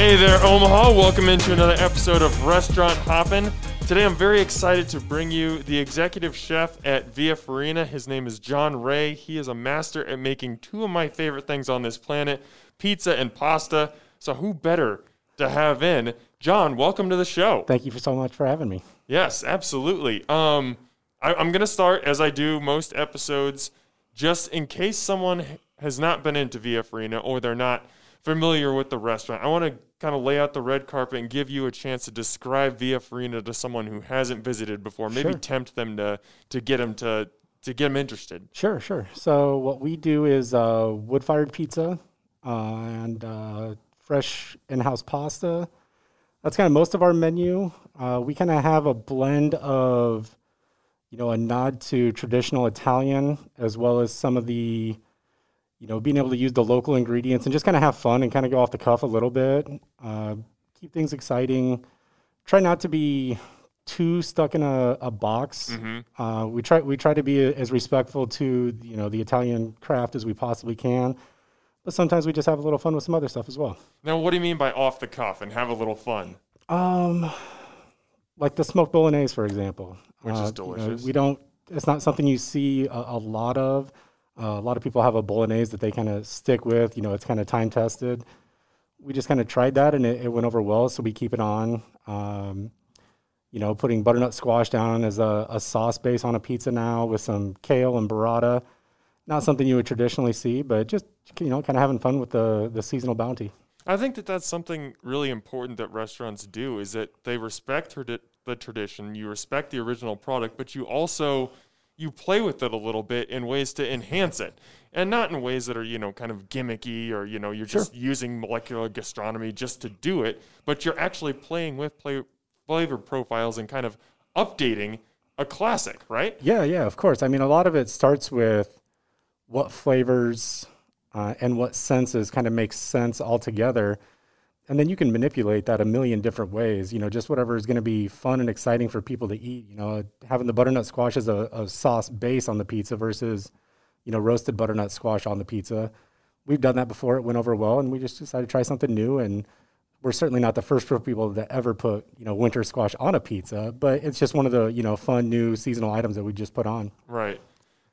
Hey there, Omaha. Welcome into another episode of Restaurant Hoppin'. Today I'm very excited to bring you the executive chef at Via Farina. His name is John Ray. He is a master at making two of my favorite things on this planet pizza and pasta. So, who better to have in? John, welcome to the show. Thank you for so much for having me. Yes, absolutely. Um, I, I'm going to start, as I do most episodes, just in case someone has not been into Via Farina or they're not familiar with the restaurant. I want to kind of lay out the red carpet and give you a chance to describe Via Farina to someone who hasn't visited before. Maybe Sure. tempt them to to get them to to get them interested. Sure, sure. So what we do is uh, wood-fired pizza uh, and uh, fresh in-house pasta. That's kind of most of our menu. Uh, we kind of have a blend of, you know, a nod to traditional Italian as well as some of the, you know, being able to use the local ingredients and just kind of have fun and kind of go off the cuff a little bit. Uh, keep things exciting. Try not to be too stuck in a, a box. Uh, we try we try to be as respectful to you know the Italian craft as we possibly can, but sometimes we just have a little fun with some other stuff as well. Now, what do you mean by off the cuff and have a little fun? Um, like the smoked bolognese, for example, Which is you know, delicious. we don't. It's not something you see a, a lot of. Uh, a lot of people have a bolognese that they kind of stick with. You know, it's kind of time tested. We just kind of tried that and it, it went over well, so we keep it on. Um, you know, putting butternut squash down as a, a sauce base on a pizza now with some kale and burrata. Not something you would traditionally see, but just you know, kind of having fun with the the seasonal bounty. I think that that's something really important that restaurants do is that they respect tradi- the tradition, you respect the original product, but you also you play with it a little bit in ways to enhance it. And not in ways that are, you know, kind of gimmicky or, you know, you're just using molecular gastronomy just to do it, but you're actually playing with play, flavor profiles and kind of updating a classic, right? Yeah, yeah, of course. I mean, a lot of it starts with what flavors uh, and what senses kind of makes sense all together. And then you can manipulate that a million different ways. You know, just whatever is going to be fun and exciting for people to eat. You know, having the butternut squash as a, a sauce base on the pizza versus, you know, roasted butternut squash on the pizza. We've done that before. It went over well, and we just decided to try something new. And we're certainly not the first group of people that ever put, you know, winter squash on a pizza, but it's just one of the, you know, fun new seasonal items that we just put on. Right.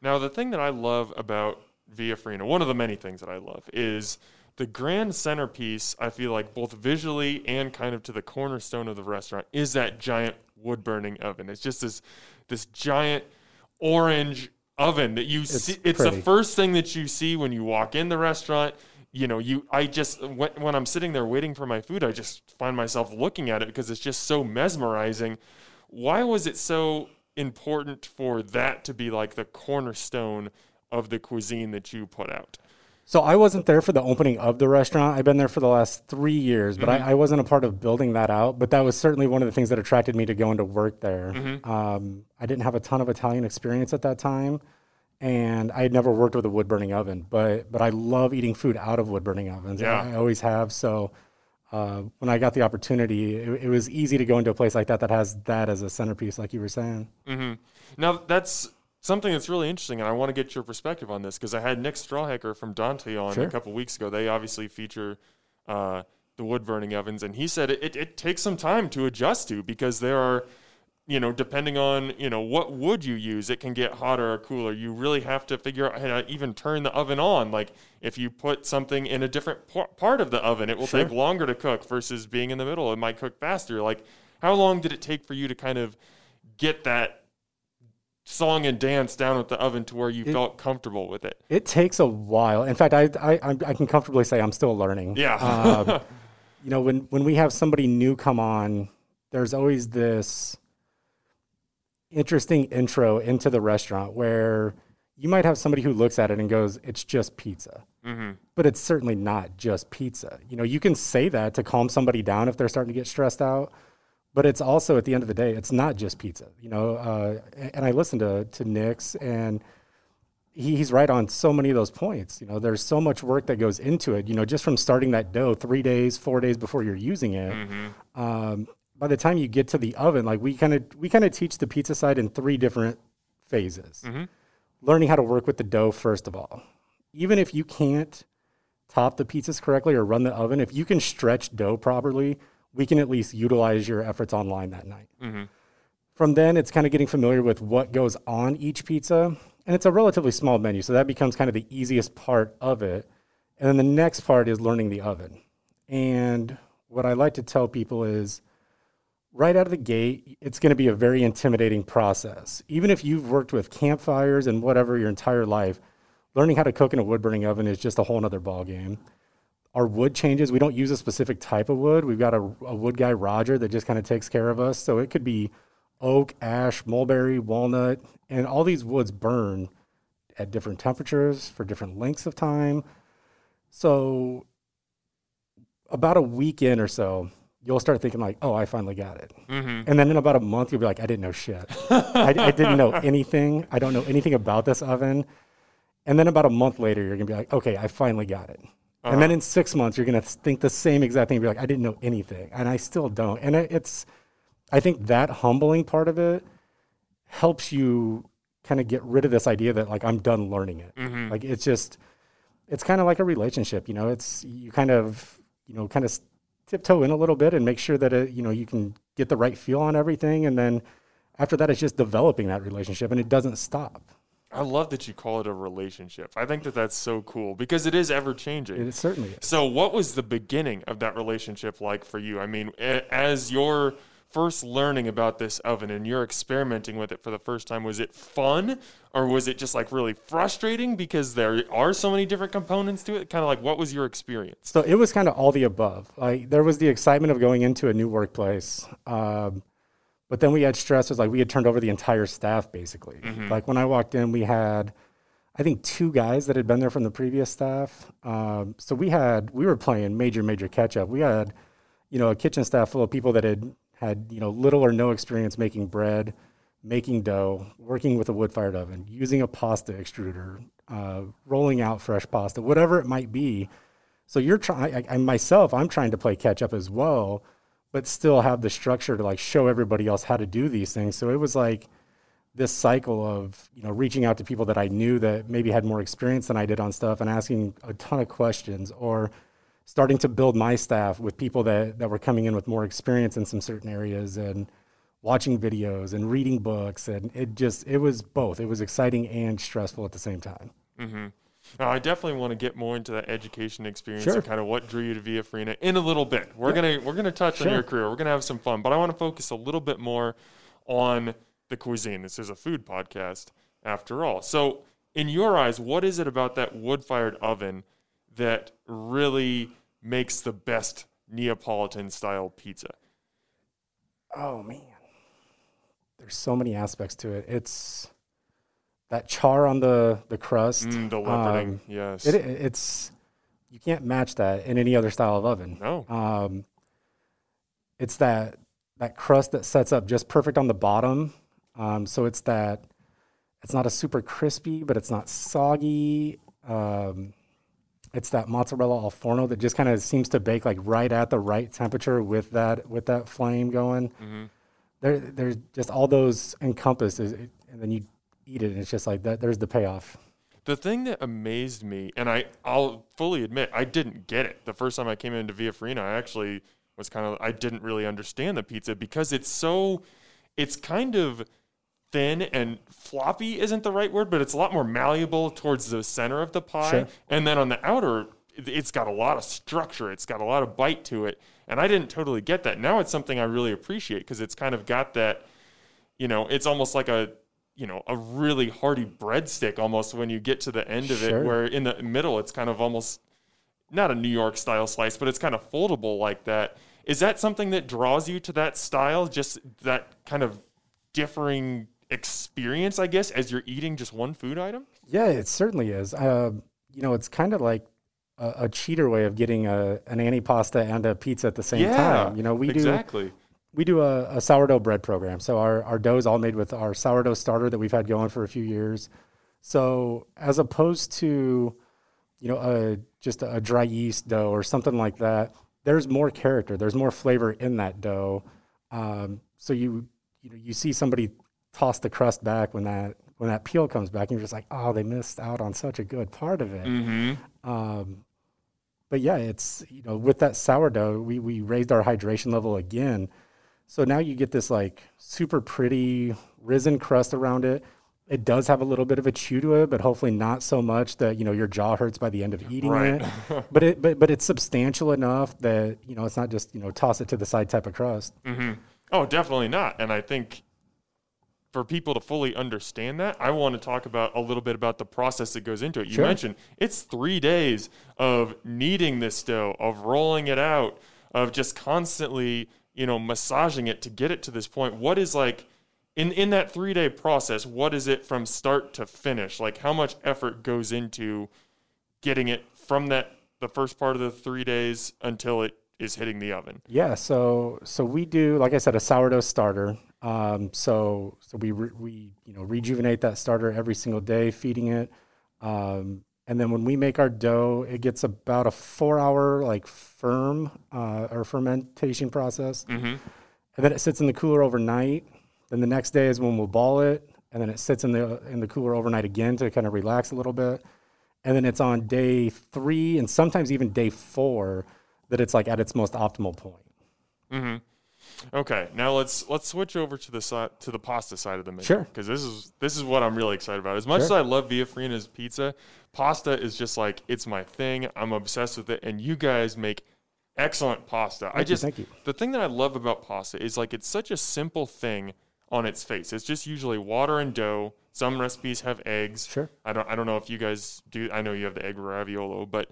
Now, the thing that I love about Via Farina, one of the many things that I love, is the grand centerpiece. I feel like both visually and kind of to the cornerstone of the restaurant is that giant wood burning oven. It's just this this giant orange oven that you see. It's the first thing that you see when you walk in the restaurant. You know, you I just when, when I'm sitting there waiting for my food, I just find myself looking at it because it's just so mesmerizing. Why was it so important for that to be like the cornerstone of the cuisine that you put out? So I wasn't there for the opening of the restaurant. I've been there for the last three years, but I, I wasn't a part of building that out. But that was certainly one of the things that attracted me to going to work there. Um, I didn't have a ton of Italian experience at that time, and I had never worked with a wood burning oven. But but I love eating food out of wood burning ovens. Yeah. I, I always have. So uh, when I got the opportunity, it, it was easy to go into a place like that that has that as a centerpiece, like you were saying. Now that's something that's really interesting, and I want to get your perspective on this because I had Nick Strawhacker from Dante on a Sure. couple weeks ago. They obviously feature uh, the wood burning ovens, and he said it, it, it takes some time to adjust to because there are, you know, depending on you know what wood you use, it can get hotter or cooler. You really have to figure out how to even turn the oven on. Like if you put something in a different par- part of the oven, it will Sure. take longer to cook versus being in the middle. It might cook faster. Like how long did it take for you to kind of get that song and dance down with the oven to where you felt comfortable with it. It takes a while. In fact, I I, I I can comfortably say I'm still learning. Yeah. Um, you know, when when we have somebody new come on, there's always this interesting intro into the restaurant where you might have somebody who looks at it and goes, "It's just pizza," but it's certainly not just pizza. You know, you can say that to calm somebody down if they're starting to get stressed out, but it's also at the end of the day, it's not just pizza. You know, uh, and I listened to to Nick's and he, he's right on so many of those points. You know, there's so much work that goes into it. You know, just from starting that dough three days, four days before you're using it. Um, by the time you get to the oven, like we kind of we kind of teach the pizza side in three different phases. Learning how to work with the dough first of all. Even if you can't top the pizzas correctly or run the oven, if you can stretch dough properly, we can at least utilize your efforts online that night. Mm-hmm. From then, it's kind of getting familiar with what goes on each pizza. And it's a relatively small menu. So that becomes kind of the easiest part of it. And then the next part is learning the oven. And what I like to tell people is right out of the gate, it's going to be a very intimidating process. Even if you've worked with campfires and whatever your entire life, learning how to cook in a wood burning oven is just a whole nother ballgame. Our wood changes. We don't use a specific type of wood. We've got a, a wood guy, Roger, that just kind of takes care of us. So it could be oak, ash, mulberry, walnut, and all these woods burn at different temperatures for different lengths of time. So about a week in or so, you'll start thinking like, "Oh, I finally got it." Mm-hmm. And then in about a month, you'll be like, "I didn't know shit. I, I didn't know anything. I don't know anything about this oven." And then about a month later, you're gonna be like, "Okay, I finally got it." And then in six months, you're gonna think the same exact thing. Be like, "I didn't know anything, and I still don't." And it, it's, I think that humbling part of it helps you kind of get rid of this idea that like I'm done learning it. Mm-hmm. Like it's just, it's kind of like a relationship. You know, it's you kind of, you know, kind of tiptoe in a little bit and make sure that it, you know, you can get the right feel on everything, and then after that, it's just developing that relationship, and it doesn't stop. I love that you call it a relationship. I think that that's so cool because it is ever changing. It certainly is. So, what was the beginning of that relationship like for you? I mean, as you're first learning about this oven and you're experimenting with it for the first time, was it fun or was it just like really frustrating because there are so many different components to it? Kind of like, what was your experience? So it was kind of all the above. Like there was the excitement of going into a new workplace, um, but then we had stressors, like we had turned over the entire staff basically. Like when I walked in, we had, I think, two guys that had been there from the previous staff. Um, so we had we were playing major major catch up. We had, you know, a kitchen staff full of people that had had you know little or no experience making bread, making dough, working with a wood fired oven, using a pasta extruder, uh, rolling out fresh pasta, whatever it might be. So you're trying, I, I myself, I'm trying to play catch up as well, but still have the structure to like show everybody else how to do these things. So it was like this cycle of, you know, reaching out to people that I knew that maybe had more experience than I did on stuff and asking a ton of questions or starting to build my staff with people that, that were coming in with more experience in some certain areas and watching videos and reading books. And it just, it was both. It was exciting and stressful at the same time. Mm-hmm. Now, I definitely want to get more into that education experience Sure. and kind of what drew you to Via Farina in a little bit. We're gonna we're gonna touch on your career. We're gonna have some fun, but I want to focus a little bit more on the cuisine. This is a food podcast, after all. So, in your eyes, what is it about that wood-fired oven that really makes the best Neapolitan-style pizza? Oh man, there's so many aspects to it. It's that char on the the crust. Mm, the leoparding, um, yes. it, it- it's you can't match that in any other style of oven. no. Um, it's that that crust that sets up just perfect on the bottom. Um, so it's that it's not a super crispy, but it's not soggy. Um, it's that mozzarella al forno that just kind of seems to bake like right at the right temperature with that with that flame going. hmm There, there's just all those encompassed, is- and then you eat it, and it's just like that. There's the payoff. The thing that amazed me, and I, I'll fully admit, I didn't get it the first time I came into Via Farina. I actually was kind of, I didn't really understand the pizza because it's so, it's kind of thin and floppy isn't the right word, but it's a lot more malleable towards the center of the pie. Sure. And then on the outer, it- it's got a lot of structure. It's got a lot of bite to it. And I didn't totally get that. Now it's something I really appreciate because it's kind of got that, you know, it's almost like a, you know, a really hearty breadstick almost when you get to the end of Sure. it, where in the middle it's kind of almost not a New York style slice, but it's kind of foldable like that. Is that something that draws you to that style? Just that kind of differing experience, I guess, as you're eating just one food item? Yeah, it certainly is. Um, you know, it's kind of like a, a cheater way of getting a, an antipasta and a pizza at the same time. You know, we do exactly. We do a, a sourdough bread program. So our, our dough is all made with our sourdough starter that we've had going for a few years. So as opposed to, you know, a just a dry yeast dough or something like that, there's more character. There's more flavor in that dough. Um, so you you know you see somebody toss the crust back when that when that peel comes back, and you're just like, oh, they missed out on such a good part of it. Mm-hmm. Um, but yeah, it's you know with that sourdough, we we raised our hydration level again, so now you get this like super pretty risen crust around it. It does have a little bit of a chew to it, but hopefully not so much that you know your jaw hurts by the end of eating Right. it. but it but but it's substantial enough that you know it's not just you know toss it to the side type of crust. Mm-hmm. Oh, definitely not. And I think for people to fully understand that, I want to talk about a little bit about the process that goes into it. You Sure. mentioned it's three days of kneading this dough, of rolling it out, of just constantly, you know, massaging it to get it to this point. What is like in in that three day process? What is it from start to finish? Like how much effort goes into getting it from that the first part of the three days until it is hitting the oven? Yeah, so so we do, like I said, a sourdough starter. Um, so so we re, we you know rejuvenate that starter every single day, feeding it, um, and then when we make our dough, it gets about a four-hour like firm uh, or fermentation process, Mm-hmm. and then it sits in the cooler overnight. Then the next day is when we'll ball it, and then it sits in the in the cooler overnight again to kind of relax a little bit, and then it's on day three and sometimes even day four that it's like at its most optimal point. Mm-hmm. Okay, now let's let's switch over to the side to the pasta side of the menu. Sure. Because this is this is what I'm really excited about. As much as I love Via Farina's pizza, pasta is just like it's my thing. I'm obsessed with it, and you guys make excellent pasta. I Thank you, just thank you. the thing that I love about pasta is like it's such a simple thing on its face. It's just usually water and dough. Some recipes have eggs. Sure. I don't I don't know if you guys do. I know you have the egg raviolo, but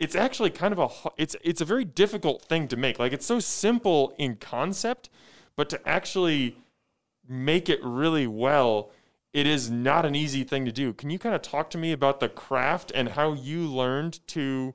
it's actually kind of a it's it's a very difficult thing to make. Like it's so simple in concept, but to actually make it really well, it is not an easy thing to do. Can you kind of talk to me about the craft and how you learned to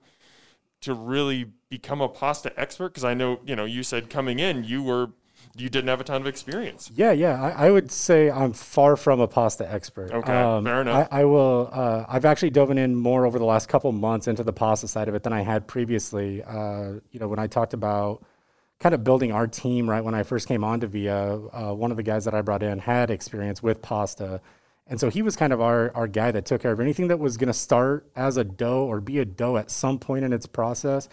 to really become a pasta expert? Because I know you know you said coming in you were you didn't have a ton of experience. Yeah, yeah. I, I would say I'm far from a pasta expert. Um, Okay, fair enough. I, I will. Uh, I've actually dove in more over the last couple months into the pasta side of it than I had previously. Uh, you know, when I talked about kind of building our team, right when I first came on to Via, uh, one of the guys that I brought in had experience with pasta. And so he was kind of our, our guy that took care of anything that was going to start as a dough or be a dough at some point in its process.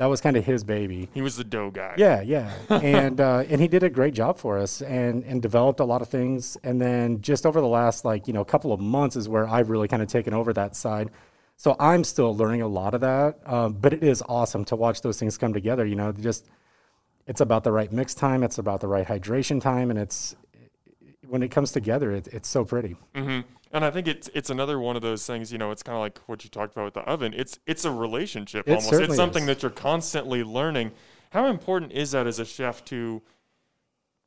That was kind of his baby. He was the dough guy. Yeah, yeah, and uh, and he did a great job for us, and and developed a lot of things. And then just over the last like you know couple of months is where I've really kind of taken over that side. So I'm still learning a lot of that, um, but it is awesome to watch those things come together. You know, just it's about the right mix time, it's about the right hydration time, and it's when it comes together, it, it's so pretty. hmm And I think it's it's another one of those things. You know, it's kind of like what you talked about with the oven. It's it's a relationship It almost. It's something is. that you're constantly learning. How important is that as a chef to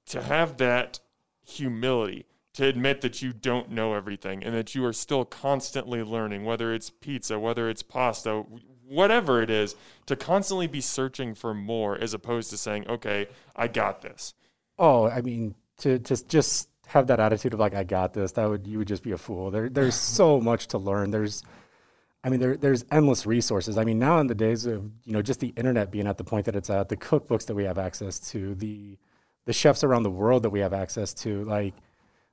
to have that humility to admit that you don't know everything and that you are still constantly learning, whether it's pizza, whether it's pasta, whatever it is, to constantly be searching for more as opposed to saying, "Okay, I got this." Oh, I mean, to to just have that attitude of like I got this, that would you would just be a fool. There there's so much to learn. There's I mean, there there's endless resources. I mean, now in the days of, you know, just the internet being at the point that it's at, the cookbooks that we have access to, the the chefs around the world that we have access to, like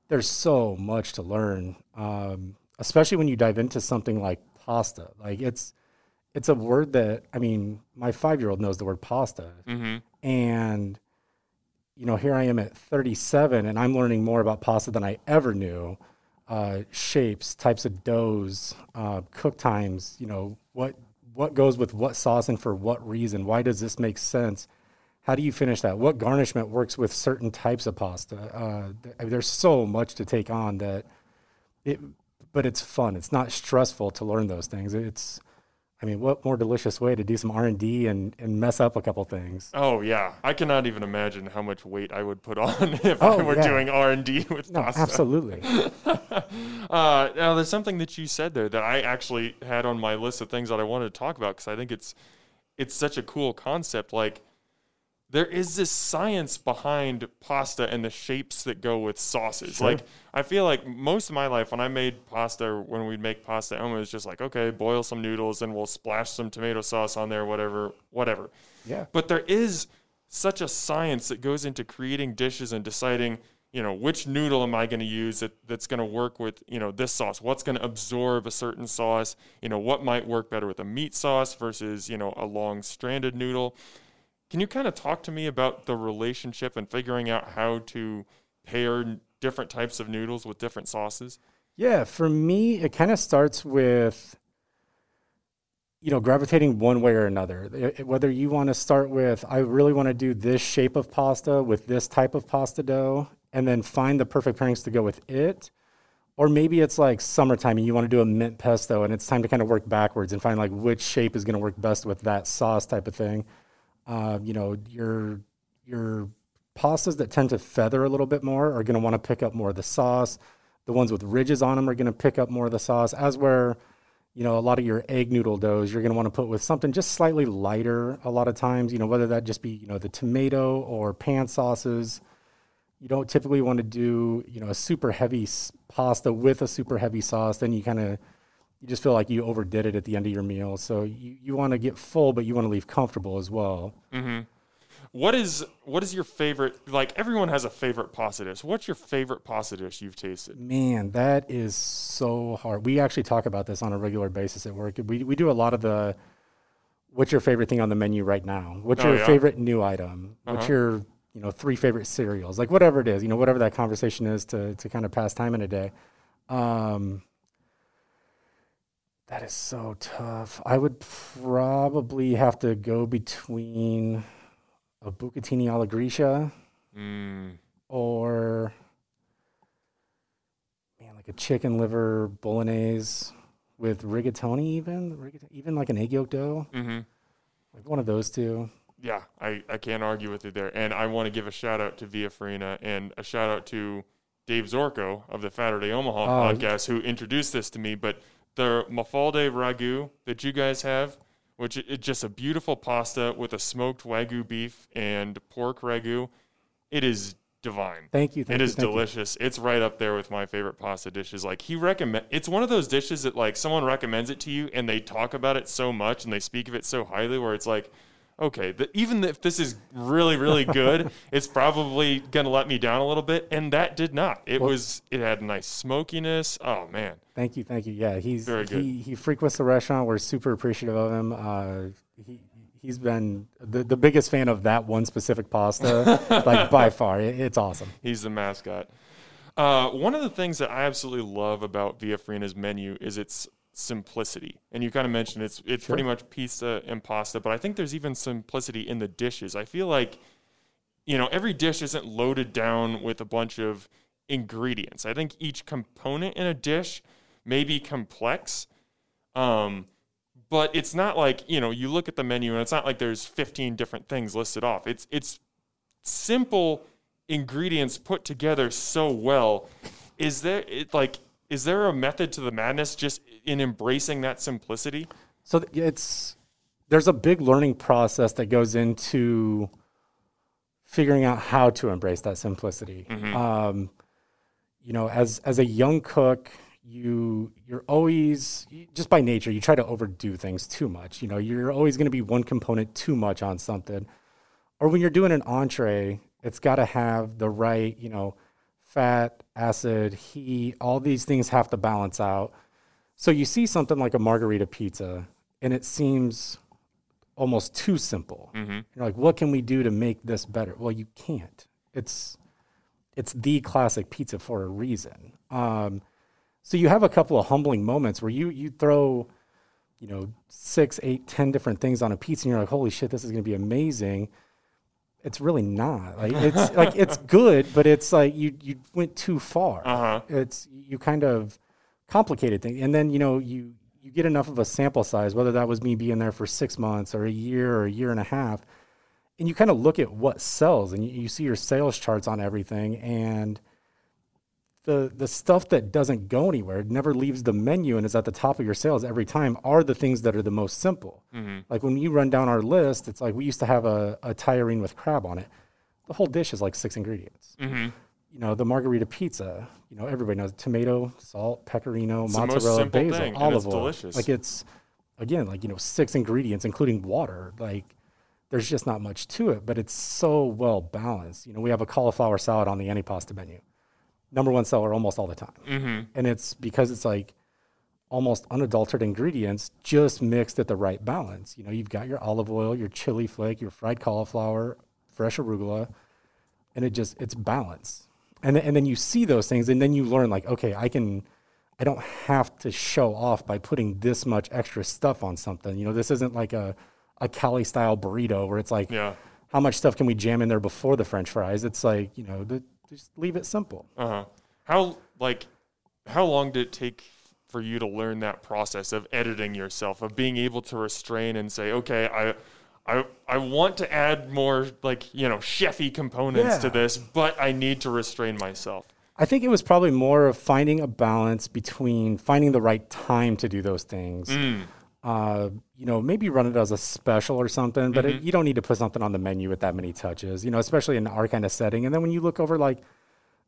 there's so much to learn. Um, especially when you dive into something like pasta. Like it's it's a word that I mean, my five year old knows the word pasta. hmm And, you know, here I am at 37 and I'm learning more about pasta than I ever knew. Uh, shapes, types of doughs, uh, cook times, you know, what, what goes with what sauce and for what reason? Why does this make sense? How do you finish that? What garnishment works with certain types of pasta? Uh, there's so much to take on that it, but it's fun. It's not stressful to learn those things. It's, I mean, what more delicious way to do some R and D and and mess up a couple things? Oh yeah, I cannot even imagine how much weight I would put on if Oh, I were yeah. doing R and D with No, pasta. absolutely. Uh, now, there's something that you said there that I actually had on my list of things that I wanted to talk about because I think it's it's such a cool concept. Like, there is this science behind pasta and the shapes that go with sauces. Sure. Like, I feel like most of my life when I made pasta, when we'd make pasta, Emma was just like, okay, boil some noodles and we'll splash some tomato sauce on there, whatever, whatever. Yeah. But there is such a science that goes into creating dishes and deciding you know, which noodle am I going to use that, that's going to work with, you know, this sauce? What's going to absorb a certain sauce? You know, what might work better with a meat sauce versus, you know, a long stranded noodle? Can you kind of talk to me about the relationship and figuring out how to pair different types of noodles with different sauces? Yeah, for me, it kind of starts with you know gravitating one way or another. Whether you want to start with, I really want to do this shape of pasta with this type of pasta dough, and then find the perfect pairings to go with it. Or maybe it's like summertime and you want to do a mint pesto, and it's time to kind of work backwards and find like which shape is going to work best with that sauce type of thing. Uh, you know, your your pastas that tend to feather a little bit more are going to want to pick up more of the sauce. The ones with ridges on them are going to pick up more of the sauce. As where, you know, a lot of your egg noodle doughs you're going to want to put with something just slightly lighter. A lot of times, you know, whether that just be you know the tomato or pan sauces. You don't typically want to do you know a super heavy pasta with a super heavy sauce. Then you kind of you just feel like you overdid it at the end of your meal. So you, you want to get full, but you want to leave comfortable as well. What is what is your favorite? Like everyone has a favorite pasta dish. What's your favorite pasta dish you've tasted? Man, that is so hard. We actually talk about this on a regular basis at work. We we do a lot of the what's your favorite thing on the menu right now? What's Oh, your yeah? favorite new item? What's Uh-huh. your, you know, three favorite cereals? Like whatever it is, you know, whatever that conversation is to to kind of pass time in a day. Um that is so tough. I would probably have to go between a bucatini alla gricia Mm, or man, like a chicken liver bolognese with rigatoni, even Rigat- even like an egg yolk dough, hmm like one of those two. Yeah, I, I can't argue with you there. And I want to give a shout out to Via Farina and a shout out to Dave Zorko of the Saturday Omaha Oh, podcast who introduced this to me. But the Mafalde ragu that you guys have, which is just a beautiful pasta with a smoked wagyu beef and pork ragu, it is divine. Thank you. Thank It you, is thank you. delicious. It's right up there with my favorite pasta dishes. Like he recommend, it's one of those dishes that like someone recommends it to you and they talk about it so much and they speak of it so highly, where it's like, okay, the, even if this is really really good, it's probably gonna let me down a little bit, and that did not. It Well- was, it had a nice smokiness. Oh man, Thank you, thank you. Yeah, he's Very good. he he frequents the restaurant. We're super appreciative of him. Uh, he he's been the, the biggest fan of that one specific pasta, like by far. It, it's awesome. He's the mascot. Uh, one of the things that I absolutely love about Via Farina's menu is its simplicity. And you kind of mentioned it's it's pretty much pizza and pasta, but I think there's even simplicity in the dishes. I feel like you know, every dish isn't loaded down with a bunch of ingredients. I think each component in a dish may be complex. Um, but it's not like, you know, you look at the menu and it's not like there's 15 different things listed off. It's it's simple ingredients put together so well. Is there it like is there a method to the madness just in embracing that simplicity? So it's there's a big learning process that goes into figuring out how to embrace that simplicity. Um, you know, as as a young cook, you you're always just by nature you try to overdo things too much. You know, you're always going to be one component too much on something. Or when you're doing an entree, it's got to have the right, you know, fat, acid, heat, all these things have to balance out. So you see something like a margherita pizza, and it seems almost too simple. You're like, what can we do to make this better? Well, you can't. It's it's the classic pizza for a reason. Um, so you have a couple of humbling moments where you you throw, you know, six, eight, ten different things on a pizza, and you're like, holy shit, this is going to be amazing. It's really not. Like it's like it's good, but it's like you you went too far Uh-huh. it's you kind of complicated thing and then you know you you get enough of a sample size whether that was me being there for six months or a year or a year and a half and you kind of look at what sells and you, you see your sales charts on everything and the the stuff that doesn't go anywhere it never leaves the menu and is at the top of your sales every time are the things that are the most simple mm-hmm. like when you run down our list it's like we used to have a, a tajarin with crab on it the whole dish is like six ingredients mm-hmm. you know, the margherita pizza, you know, everybody knows tomato, salt, pecorino, most mozzarella, basil, thing, olive it's oil. delicious. Like it's again, like, you know, six ingredients, including water. Like there's just not much to it, but it's so well balanced. You know, we have a cauliflower salad on the antipasta menu. Number one seller almost all the time. Mm-hmm. And it's because it's like almost unadulterated ingredients just mixed at the right balance. You know, you've got your olive oil, your chili flake, your fried cauliflower, fresh arugula, and it just it's balance. And then, and then you see those things and then you learn like, okay, I can I don't have to show off by putting this much extra stuff on something. You know, this isn't like a a Cali style burrito where it's like Yeah. how much stuff can we jam in there before the french fries? It's like, you know, the, just leave it simple. Uh huh. How like how long did it take for you to learn that process of editing yourself, of being able to restrain and say, okay, I. I, I want to add more like you know chefy components to this, but I need to restrain myself. I think it was probably more of finding a balance between finding the right time to do those things. Uh, you know, maybe run it as a special or something, but it, you don't need to put something on the menu with that many touches, you know, especially in our kind of setting. And then when you look over like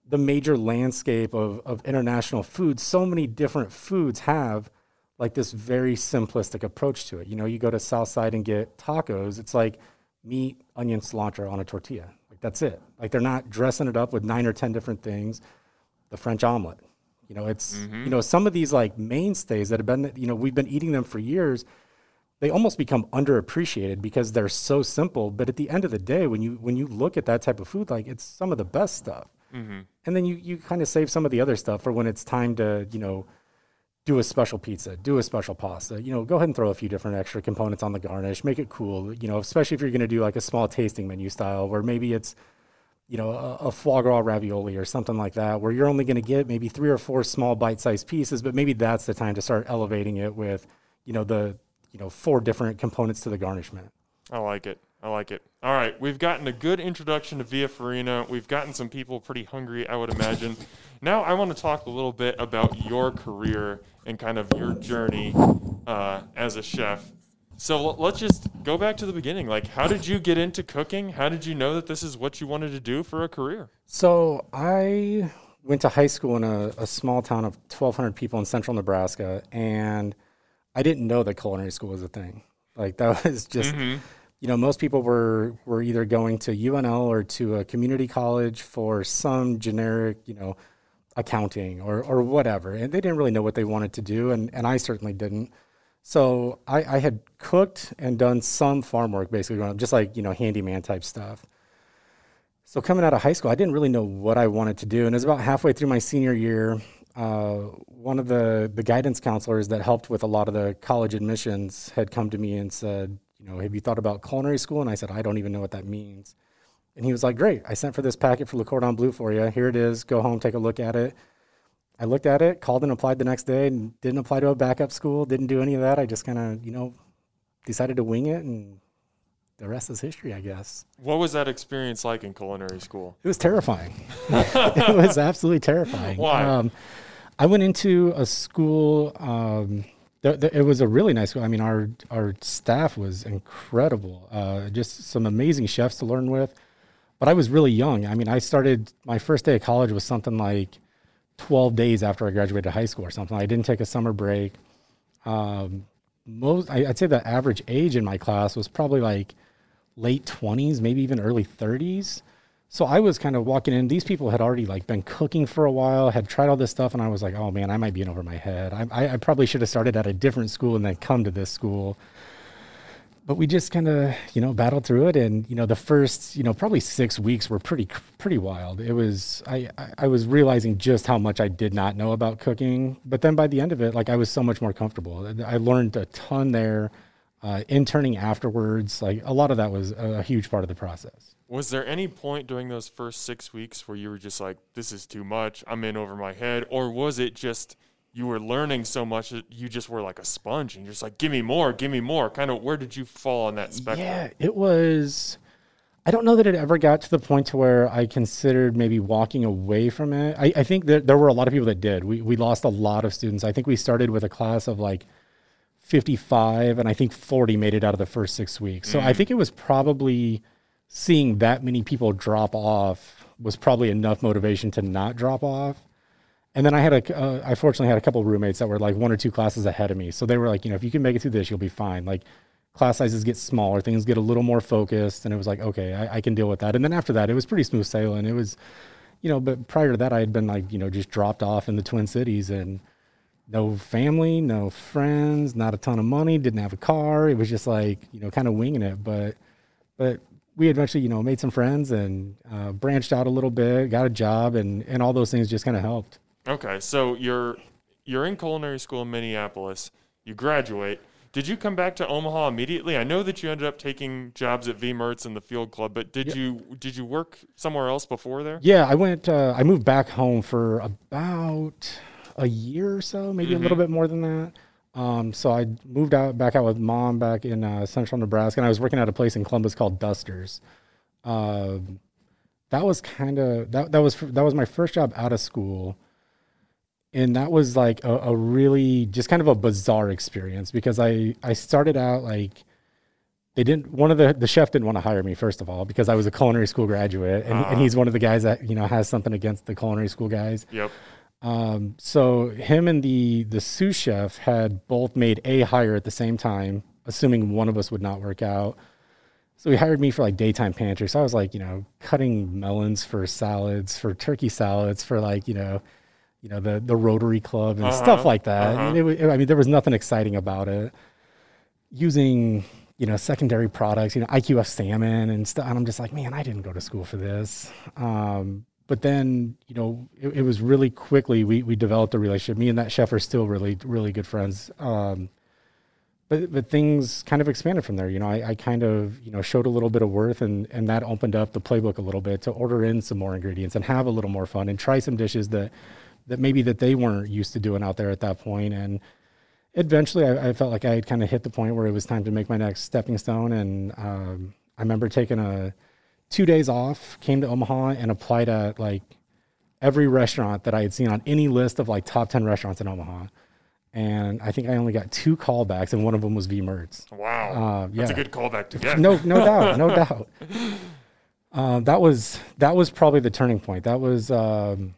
the major landscape of, of international food, so many different foods have like this very simplistic approach to it. You know, you go to Southside and get tacos, it's like meat, onion, cilantro on a tortilla. Like that's it. Like they're not dressing it up with nine or 10 different things. The French omelet. You know, it's, you mm-hmm. know, some of these like mainstays that have been, you know, we've been eating them for years. They almost become underappreciated because they're so simple. But at the end of the day, when you when you look at that type of food, like it's some of the best stuff. Mm-hmm. And then you you kind of save some of the other stuff for when it's time to, you know, do a special pizza, do a special pasta. You know, go ahead and throw a few different extra components on the garnish, make it cool. You know, especially if you're going to do like a small tasting menu style, where maybe it's, you know, a, a foie gras ravioli or something like that, where you're only going to get maybe three or four small bite-sized pieces, but maybe that's the time to start elevating it with, you know, the, you know, four different components to the garnishment. I like it. I like it. All right, we've gotten a good introduction to Via Farina. We've gotten some people pretty hungry, I would imagine. now I want to talk a little bit about your career and kind of your journey uh, as a chef. So let's just go back to the beginning. Like, how did you get into cooking? How did you know that this is what you wanted to do for a career? So I went to high school in a, a small town of 1,200 people in central Nebraska, and I didn't know that culinary school was a thing. Like that was just, mm-hmm. you know, most people were were either going to UNL or to a community college for some generic, you know, accounting or or whatever, and they didn't really know what they wanted to do, and and I certainly didn't. So I, I had cooked and done some farm work basically growing up, just like you know handyman type stuff. So coming out of high school, I didn't really know what I wanted to do, and it was about halfway through my senior year. Uh, one of the the guidance counselors that helped with a lot of the college admissions had come to me and said, you know, have you thought about culinary school? And I said, I don't even know what that means. And he was like, great. I sent for this packet for Le Cordon Bleu for you. Here it is. Go home, take a look at it. I looked at it, called and applied the next day, and didn't apply to a backup school. Didn't do any of that. I just kind of, you know, decided to wing it, and the rest is history, I guess. What was that experience like in culinary school? It was terrifying. it was absolutely terrifying. Why? Um, I went into a school. Um, th- th- it was a really nice school. I mean, our our staff was incredible. Uh, just some amazing chefs to learn with. But I was really young. I mean, I started my first day of college was something like 12 days after I graduated high school or something. I didn't take a summer break. Um, most I, I'd say the average age in my class was probably like late 20s, maybe even early 30s. So I was kind of walking in. These people had already like been cooking for a while, had tried all this stuff, and I was like, "Oh man, I might be in over my head. I, I, I probably should have started at a different school and then come to this school." But we just kind of, you know, battled through it, and you know, the first, you know, probably six weeks were pretty, pretty wild. It was, I, I, was realizing just how much I did not know about cooking. But then by the end of it, like I was so much more comfortable. I learned a ton there. Uh, interning afterwards, like a lot of that was a huge part of the process. Was there any point during those first six weeks where you were just like, this is too much, I'm in over my head? Or was it just you were learning so much that you just were like a sponge and you're just like, give me more, give me more? Kind of where did you fall on that spectrum? Yeah, it was. I don't know that it ever got to the point to where I considered maybe walking away from it. I, I think that there were a lot of people that did. We we lost a lot of students. I think we started with a class of like 55, and I think 40 made it out of the first six weeks. So I mm. think it was probably seeing that many people drop off was probably enough motivation to not drop off. And then I had a, uh, I fortunately had a couple roommates that were like one or two classes ahead of me. So they were like, you know, if you can make it through this, you'll be fine. Like class sizes get smaller, things get a little more focused. And it was like, okay, I, I can deal with that. And then after that, it was pretty smooth sailing. It was, you know, but prior to that, I had been like, you know, just dropped off in the Twin Cities and no family, no friends, not a ton of money, didn't have a car. It was just like, you know, kind of winging it. But, but we eventually, you know, made some friends and uh, branched out a little bit, got a job, and and all those things just kind of helped. Okay, so you're you're in culinary school in Minneapolis. You graduate. Did you come back to Omaha immediately? I know that you ended up taking jobs at V Mertz and the Field Club, but did you did you work somewhere else before there? Yeah, I went. Uh, I moved back home for about a year or so, maybe a little bit more than that. Um, so I moved out back out with mom back in uh, central Nebraska, and I was working at a place in Columbus called Dusters. Um, that was kind of that. That was that was my first job out of school, and that was like a, a really just kind of a bizarre experience because I I started out like they didn't one of the the chef didn't want to hire me first of all because I was a culinary school graduate and, and he's one of the guys that you know has something against the culinary school guys. Yep. Um, so him and the the sous chef had both made a hire at the same time, assuming one of us would not work out. So he hired me for like daytime pantry. So I was like, you know, cutting melons for salads, for turkey salads, for like, you know, you know the the Rotary Club and stuff like that. And it, wa- I mean, there was nothing exciting about it. Using you know secondary products, you know IQF salmon and stuff. And I'm just like, man, I didn't go to school for this. Um, but then you know it, it was really quickly we we developed a relationship. Me and that chef are still really really good friends. Um, but but things kind of expanded from there. You know, I, I kind of you know showed a little bit of worth, and and that opened up the playbook a little bit to order in some more ingredients and have a little more fun and try some dishes that that maybe that they weren't used to doing out there at that point. And eventually, I, I felt like I had kind of hit the point where it was time to make my next stepping stone. And um, I remember taking a two days off, came to Omaha, and applied at like every restaurant that I had seen on any list of like top ten restaurants in Omaha and I think I only got two callbacks, and one of them was V Mertz. Wow. Uh, That's a good callback to get. No, no doubt, no doubt. Uh, that was that was probably the turning point. That was, um,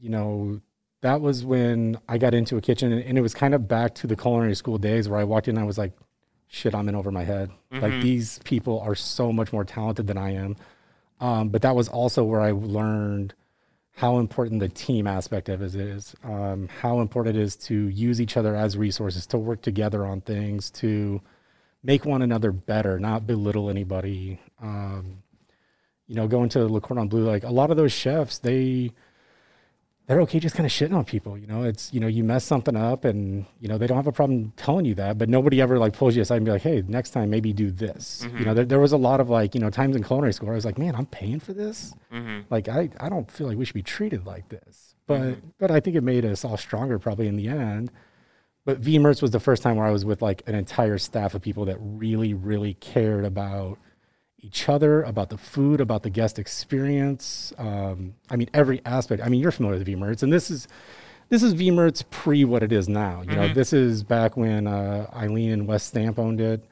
you know, that was when I got into a kitchen, and, and it was kind of back to the culinary school days where I walked in and I was like, "Shit, I'm in over my head. Like these people are so much more talented than I am." Um, but that was also where I learned how important the team aspect of it is, um, how important it is to use each other as resources, to work together on things, to make one another better, not belittle anybody. Um, you know, going to Le Cordon Bleu, like a lot of those chefs, they they're okay just kind of shitting on people. You know, it's you know you mess something up, and you know they don't have a problem telling you that, but nobody ever like pulls you aside and be like, hey, next time maybe do this. You mm-hmm. know, there, there was a lot of like you know times in culinary school where I was like, man, I'm paying for this. Mm-hmm. Like I I don't feel like we should be treated like this. But mm-hmm. but I think it made us all stronger probably in the end. But V Mertz was the first time where I was with like an entire staff of people that really, really cared about each other, about the food, about the guest experience. Um, I mean, every aspect. I mean, you're familiar with V Mertz, and this is this is V Mertz pre what it is now. You know, this is back when uh, Eileen and Wes Stamp owned it.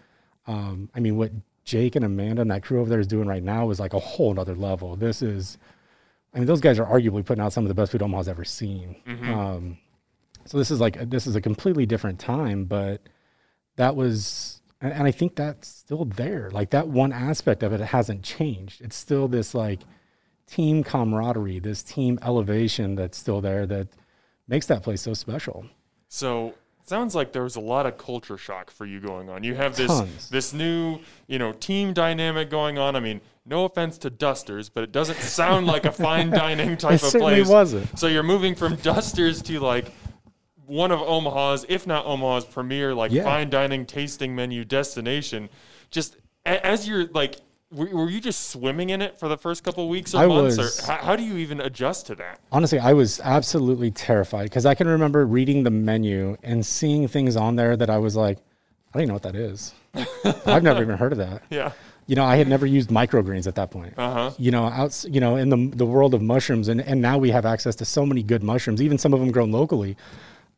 Um, I mean, what Jake and Amanda and that crew over there is doing right now is like a whole other level. This is, I mean, those guys are arguably putting out some of the best food Omaha's ever seen. Um, so this is like this is a completely different time, but that was, and, and I think that's still there. Like that one aspect of it hasn't changed. It's still this like team camaraderie, this team elevation that's still there that makes that place so special. So sounds like there was a lot of culture shock for you going on. You have this Tons. this new, you know, team dynamic going on. I mean, no offense to Dusters, but it doesn't sound like a fine dining type It of place. wasn't. So you're moving from Dusters to like one of Omaha's, if not Omaha's premier like Yeah. fine dining tasting menu destination. Just as you're like were, you just swimming in it for the first couple weeks or I months was. or how, how do you even adjust to that? Honestly, I was absolutely terrified because I can remember reading the menu and seeing things on there that I was like, I don't even know what that is. I've never even heard of that. Yeah. You know, I had never used microgreens at that point. Uh-huh. You know, outs, you know, in the the world of mushrooms, and and now we have access to so many good mushrooms, even some of them grown locally.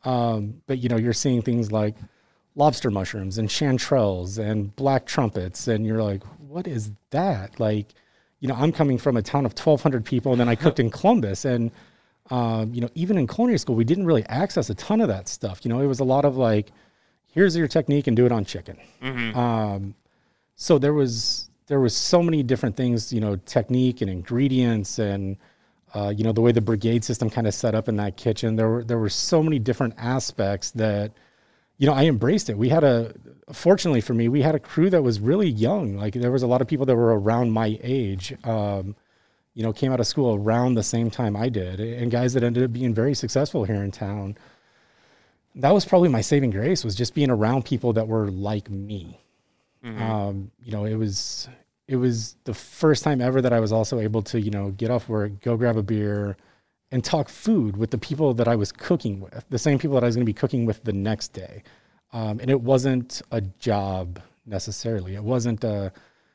Um, but you know, you're seeing things like lobster mushrooms and chanterelles and black trumpets, and you're like, what is that? Like, you know, I'm coming from a town of 1,200 people, and then I cooked in Columbus, and um, you know, even in culinary school, we didn't really access a ton of that stuff. You know, it was a lot of like, here's your technique and do it on chicken. Um, so there was there was so many different things, you know, technique and ingredients and uh, you know, the way the brigade system kind of set up in that kitchen. There were there were so many different aspects that, you know, I embraced it. We had a, fortunately for me, we had a crew that was really young. Like there was a lot of people that were around my age. Um, you know, came out of school around the same time I did, and guys that ended up being very successful here in town. That was probably my saving grace was just being around people that were like me. Mm-hmm. Um, you know, it was it was the first time ever that I was also able to, you know, get off work, go grab a beer, and talk food with the people that I was cooking with, the same people that I was going to be cooking with the next day. Um, and it wasn't a job necessarily. It wasn't a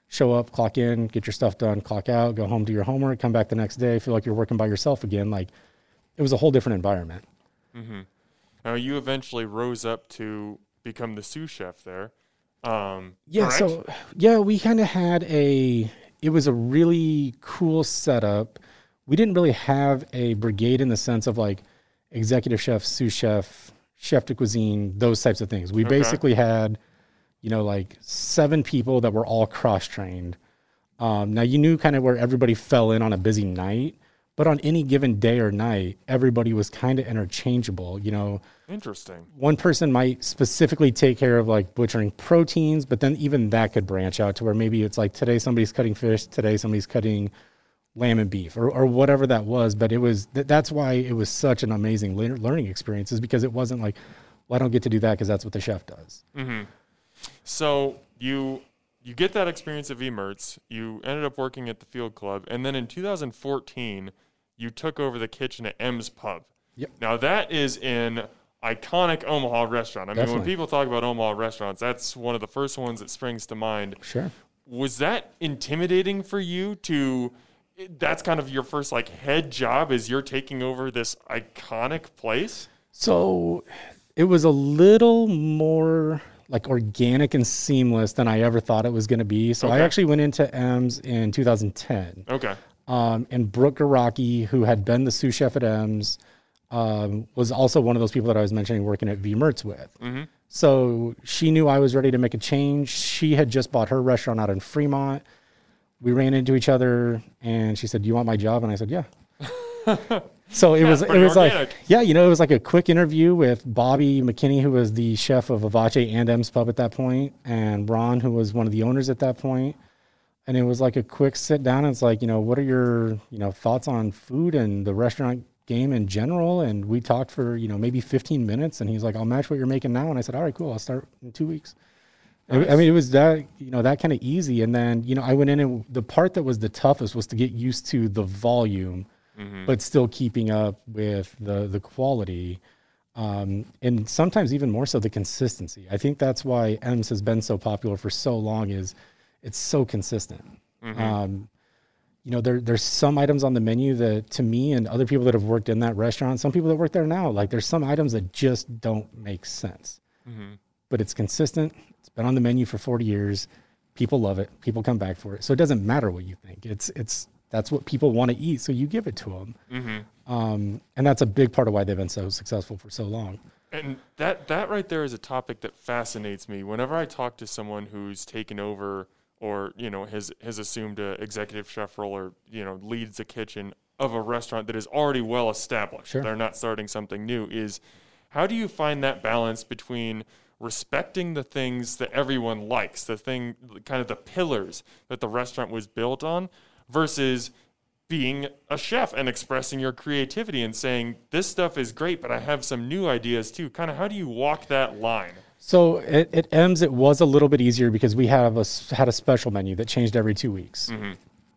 show up, clock in, get your stuff done, clock out, go home, do your homework, come back the next day, feel like you're working by yourself again. Like it was a whole different environment. Mm-hmm. Now you eventually rose up to become the sous chef there. Um, yeah. correct? So yeah, we kind of had a. It was a really cool setup. We didn't really have a brigade in the sense of like executive chef, sous chef, chef de cuisine, those types of things. We Okay. basically had, you know, like seven people that were all cross trained. Um, now you knew kind of where everybody fell in on a busy night, but on any given day or night, everybody was kind of interchangeable. You know, Interesting. one person might specifically take care of like butchering proteins, but then even that could branch out to where maybe it's like today somebody's cutting fish, today somebody's cutting lamb and beef, or, or whatever that was. But it was th- that's why it was such an amazing lear- learning experience, is because it wasn't like, well, I don't get to do that because that's what the chef does. Mm-hmm. So you you get that experience at V Mertz. You ended up working at the Field Club, and then in 2014, you took over the kitchen at M's Pub. Yep. Now that is an iconic Omaha restaurant. I mean, when people talk about Omaha restaurants, that's one of the first ones that springs to mind. Sure. Was that intimidating for you to? That's kind of your first like head job is you're taking over this iconic place. So it was a little more like organic and seamless than I ever thought it was going to be. So I actually went into M's in 2010. Okay. Um, and Brooke Garaki, who had been the sous chef at M's, um, was also one of those people that I was mentioning working at V Mertz with. So she knew I was ready to make a change. She had just bought her restaurant out in Fremont. We ran into each other, and she said, "Do you want my job?" And I said, "Yeah." so it was it was like yeah, you know, it was like a quick interview with Bobby McKinney, who was the chef of Vivace and M's Pub at that point, and Ron, who was one of the owners at that point. point and it was like a quick sit down. And it's like, you know, what are your, you know, thoughts on food and the restaurant game in general? And we talked for, you know, maybe 15 minutes. And he's like, I'll match what you're making now. And I said, all right, cool. I'll start in two weeks. I- I mean, it was that, you know, that kind of easy. And then, you know, I went in and the part that was the toughest was to get used to the volume, but still keeping up with the, the quality. Um, and sometimes even more so the consistency. I think that's why M's has been so popular for so long is it's so consistent. Um, you know, there there's some items on the menu that to me and other people that have worked in that restaurant, some people that work there now, like there's some items that just don't make sense. But it's consistent. It's been on the menu for 40 years. People love it. People come back for it. So it doesn't matter what you think. It's it's that's what people want to eat. So you give it to them. Um, and that's a big part of why they've been so successful for so long. And that that right there is a topic that fascinates me. Whenever I talk to someone who's taken over or you know has has assumed a executive chef role or you know leads the kitchen of a restaurant that is already well established, Sure. they're not starting something new. Is how do you find that balance between respecting the things that everyone likes, the thing, kind of the pillars that the restaurant was built on, versus being a chef and expressing your creativity and saying this stuff is great but i have some new ideas too kind of how do you walk that line So at, at M's, it was a little bit easier because we have a, had a special menu that changed every two weeks.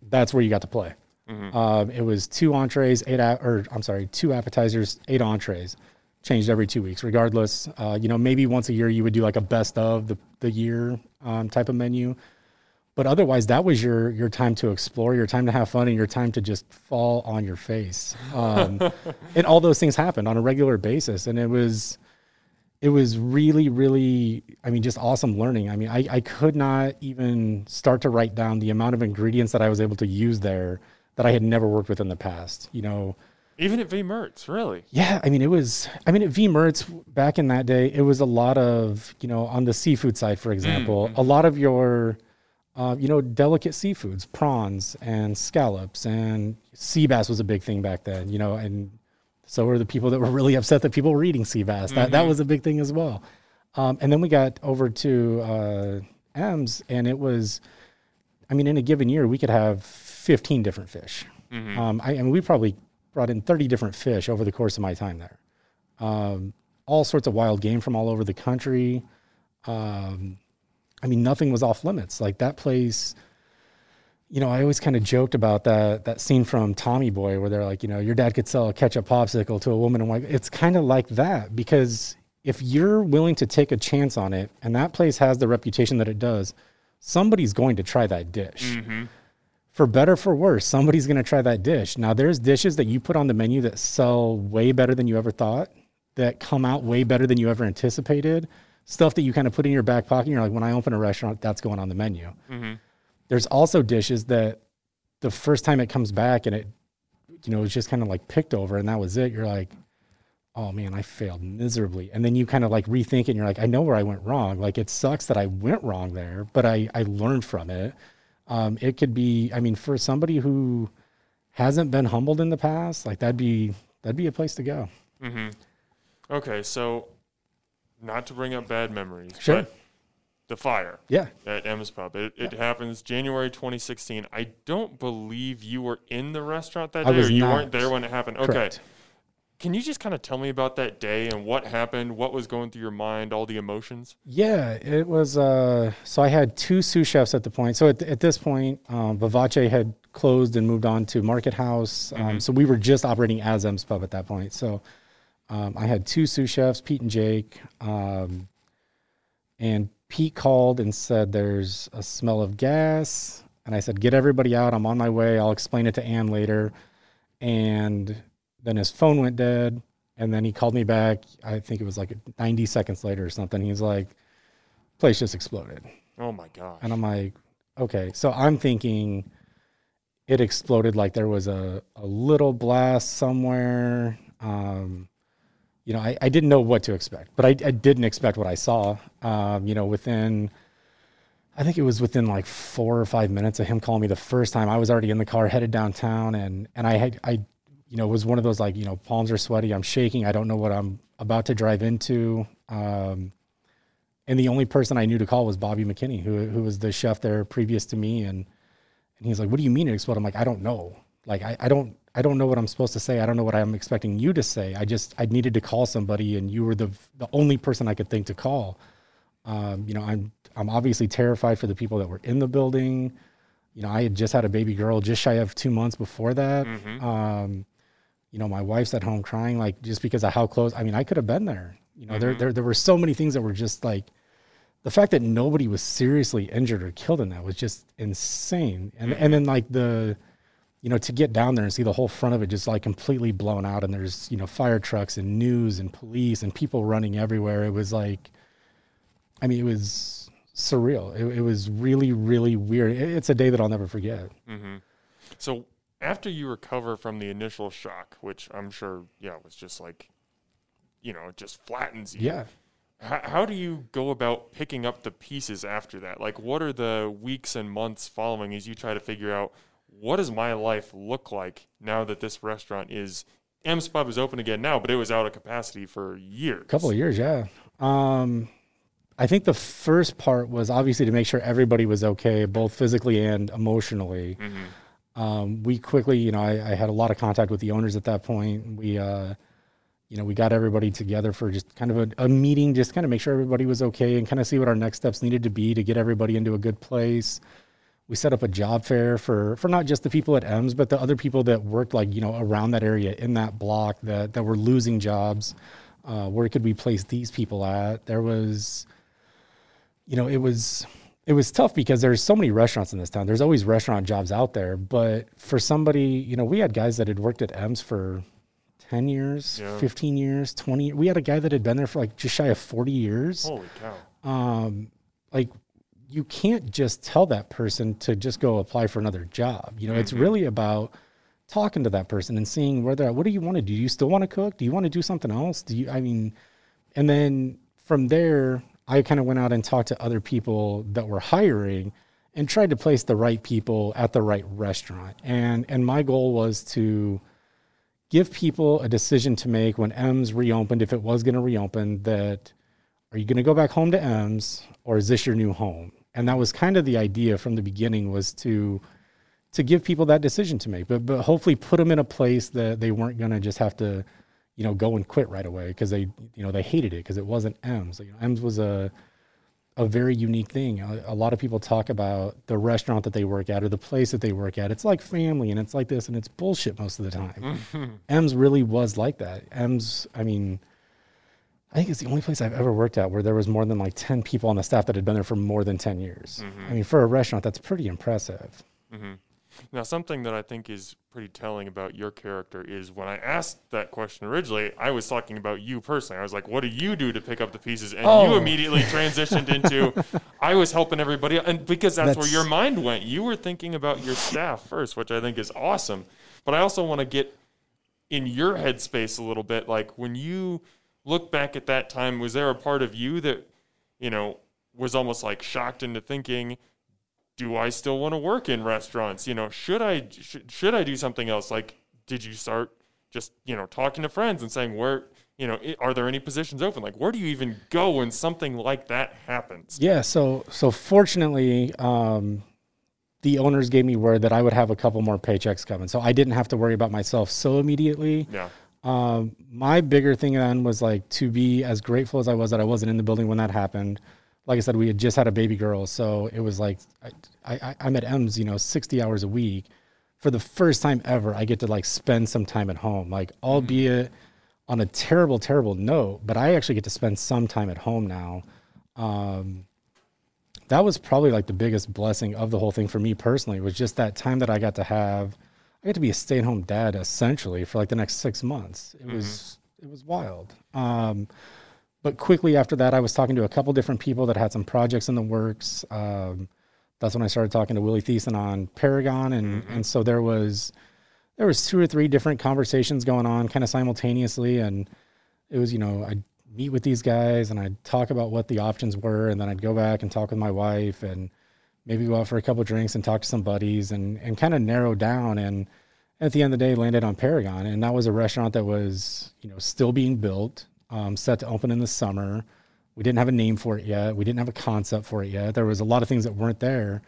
That's where you got to play. Um, it was two entrees, eight a- or I'm sorry, two appetizers, eight entrees, changed every two weeks. Regardless, uh, you know, maybe once a year you would do like a best of the the year um, type of menu, but otherwise that was your your time to explore, your time to have fun, and your time to just fall on your face. Um, and all those things happened on a regular basis, and it was it was really, really, I mean, just awesome learning. I mean, I, I could not even start to write down the amount of ingredients that I was able to use there that I had never worked with in the past. You know, even at v mertz really yeah, I mean, it was, I mean, at V Mertz back in that day, it was a lot of, you know, on the seafood side, for example, a lot of your uh, you know, delicate seafoods, prawns and scallops, and sea bass was a big thing back then. You know, and so were the people that were really upset that people were eating sea bass. That that was a big thing as well. Um, and then we got over to uh, M's, and it was, I mean, in a given year, we could have 15 different fish. Um, I, I mean, we probably brought in 30 different fish over the course of my time there. Um, all sorts of wild game from all over the country. Um, I mean, nothing was off limits. Like that place, you know, I always kind of joked about that that scene from Tommy Boy where they're like, you know, your dad could sell a ketchup popsicle to a woman and like it's kind of like that because if you're willing to take a chance on it and that place has the reputation that it does, somebody's going to try that dish. Mm-hmm. For better for worse, somebody's going to try that dish. Now there's dishes that you put on the menu that sell way better than you ever thought, that come out way better than you ever anticipated. Stuff that you kind of put in your back pocket. And you're like, when I open a restaurant, that's going on the menu. Mm-hmm. There's also dishes that the first time it comes back and it, you know, it's just kind of like picked over and that was it. You're like, oh man, I failed miserably. And then you kind of like rethink and you're like, I know where I went wrong. Like it sucks that I went wrong there, but I, I learned from it. Um, it could be, I mean, for somebody who hasn't been humbled in the past, like that'd be, that'd be a place to go. Mm-hmm. Okay, so not to bring up bad memories, Sure. but the fire Yeah. at M's Pub. It, it happens January 2016. I don't believe you were in the restaurant that I day, or you not. weren't there when it happened. Okay. Correct. Can you just kind of tell me about that day and what happened, what was going through your mind, all the emotions? Yeah, it was. Uh, so I had two sous chefs at the point. So at, at this point, um, Vivace had closed and moved on to Market House. Um, So we were just operating as M's Pub at that point. So um, I had two sous chefs, Pete and Jake. Um, and Pete called and said, "There's a smell of gas." And I said, "Get everybody out. I'm on my way. I'll explain it to Ann later." And then his phone went dead. And then he called me back. I think it was like 90 seconds later or something. He's like, place just exploded. Oh my God. And I'm like, okay. So I'm thinking it exploded like there was a, a little blast somewhere. Um, you know, I, I didn't know what to expect, but I, I didn't expect what I saw. Um, you know, within, I think it was within like four or five minutes of him calling me the first time, I was already in the car headed downtown and, and I had, I, you know, was one of those like, you know, palms are sweaty. I'm shaking. I don't know what I'm about to drive into. Um, and the only person I knew to call was Bobby McKinney, who who was the chef there previous to me, and and he's like, "What do you mean it exploded?" I'm like, "I don't know. Like, I, I don't I don't know what I'm supposed to say. I don't know what I'm expecting you to say. I just I needed to call somebody, and you were the the only person I could think to call. Um, you know, I'm I'm obviously terrified for the people that were in the building. You know, I had just had a baby girl just shy of two months before that. Um, you know, my wife's at home crying, like just because of how close. I mean, I could have been there. You know, there, there there were so many things that were just like the fact that nobody was seriously injured or killed in that was just insane. And and then like the you know, to get down there and see the whole front of it just like completely blown out and there's, you know, fire trucks and news and police and people running everywhere. It was like I mean, it was surreal. It, it was really, really weird. It- it's a day that I'll never forget. Mm-hmm. So after you recover from the initial shock, which I'm sure, yeah, was just like, you know, it just flattens you. Yeah. How, how do you go about picking up the pieces after that? Like, what are the weeks and months following as you try to figure out what does my life look like now that this restaurant is M's Pub is open again now, but it was out of capacity for years. A couple of years, yeah. Um, I think the first part was obviously to make sure everybody was okay, both physically and emotionally. Um, we quickly, you know, I, I had a lot of contact with the owners at that point. We, uh, you know, we got everybody together for just kind of a, a meeting, just kind of make sure everybody was okay and kind of see what our next steps needed to be to get everybody into a good place. We set up a job fair for for not just the people at M's, but the other people that worked like you know around that area in that block that that were losing jobs. Uh, where could we place these people at? There was, you know, it was it was tough because there's so many restaurants in this town. There's always restaurant jobs out there, but for somebody, you know, we had guys that had worked at M's for 10 years, Yeah. 15 years, 20. We had a guy that had been there for like just shy of 40 years. Holy cow. Um, like you can't just tell that person to just go apply for another job. You know, it's mm-hmm. really about talking to that person and seeing where they're at. What do you want to do? Do you still want to cook? Do you want to do something else? Do you, I mean, and then from there, I kind of went out and talked to other people that were hiring and tried to place the right people at the right restaurant. And and my goal was to give people a decision to make when M's reopened, if it was going to reopen, that are you going to go back home to M's or is this your new home? And that was kind of the idea from the beginning was to to give people that decision to make, but but hopefully put them in a place that they weren't going to just have to, you know, go and quit right away because they you know they hated it because it wasn't M's. You know, M's was a a very unique thing. A, a, lot of people talk about the restaurant that they work at or the place that they work at. It's like family and it's like this and it's bullshit most of the time. M's really was like that. M's, I mean, I think it's the only place I've ever worked at where there was more than like 10 people on the staff that had been there for more than 10 years. Mm-hmm. I mean, for a restaurant, that's pretty impressive. Mm-hmm. Now, something that I think is pretty telling about your character is when I asked that question originally, I was talking about you personally. I was like, "What do you do to pick up the pieces?" And oh. you immediately transitioned into, "I was helping everybody," and because that's, that's, where your mind went. You were thinking about your staff first, which I think is awesome. But I also want to get in your headspace a little bit. Like when you look back at that time, was there a part of you that, you know, was almost like shocked into thinking? do I still want to work in restaurants? You know, should I sh- should I do something else? Like, did you start just you know talking to friends and saying where you know are there any positions open? Like, where do you even go when something like that happens? Yeah. So so fortunately. Um, the owners gave me word that I would have a couple more paychecks coming, so I didn't have to worry about myself so immediately. Yeah. Um, my bigger thing then was like to be as grateful as I was that I wasn't in the building when that happened like I said, we had just had a baby girl, so it was like I, I, I'm at M's, you know, 60 hours a week. For the first time ever, I get to like spend some time at home, like albeit on a terrible, terrible note, but I actually get to spend some time at home now. Um, that was probably like the biggest blessing of the whole thing for me personally was just that time that I got to have. I got to be a stay-at-home dad essentially for like the next six months. It mm-hmm. was it was wild. Um, but quickly after that, I was talking to a couple different people that had some projects in the works. Um, that's when I started talking to Willie Theisen on Paragon, and mm-hmm. and so there was there was two or three different conversations going on kind of simultaneously, and it was you know I'd meet with these guys and I'd talk about what the options were, and then I'd go back and talk with my wife and maybe go out for a couple drinks and talk to some buddies and and kind of narrow down and at the end of the day landed on Paragon, and that was a restaurant that was you know still being built um, set to open in the summer. We didn't have a name for it yet. We didn't have a concept for it yet. There was a lot of things that weren't there.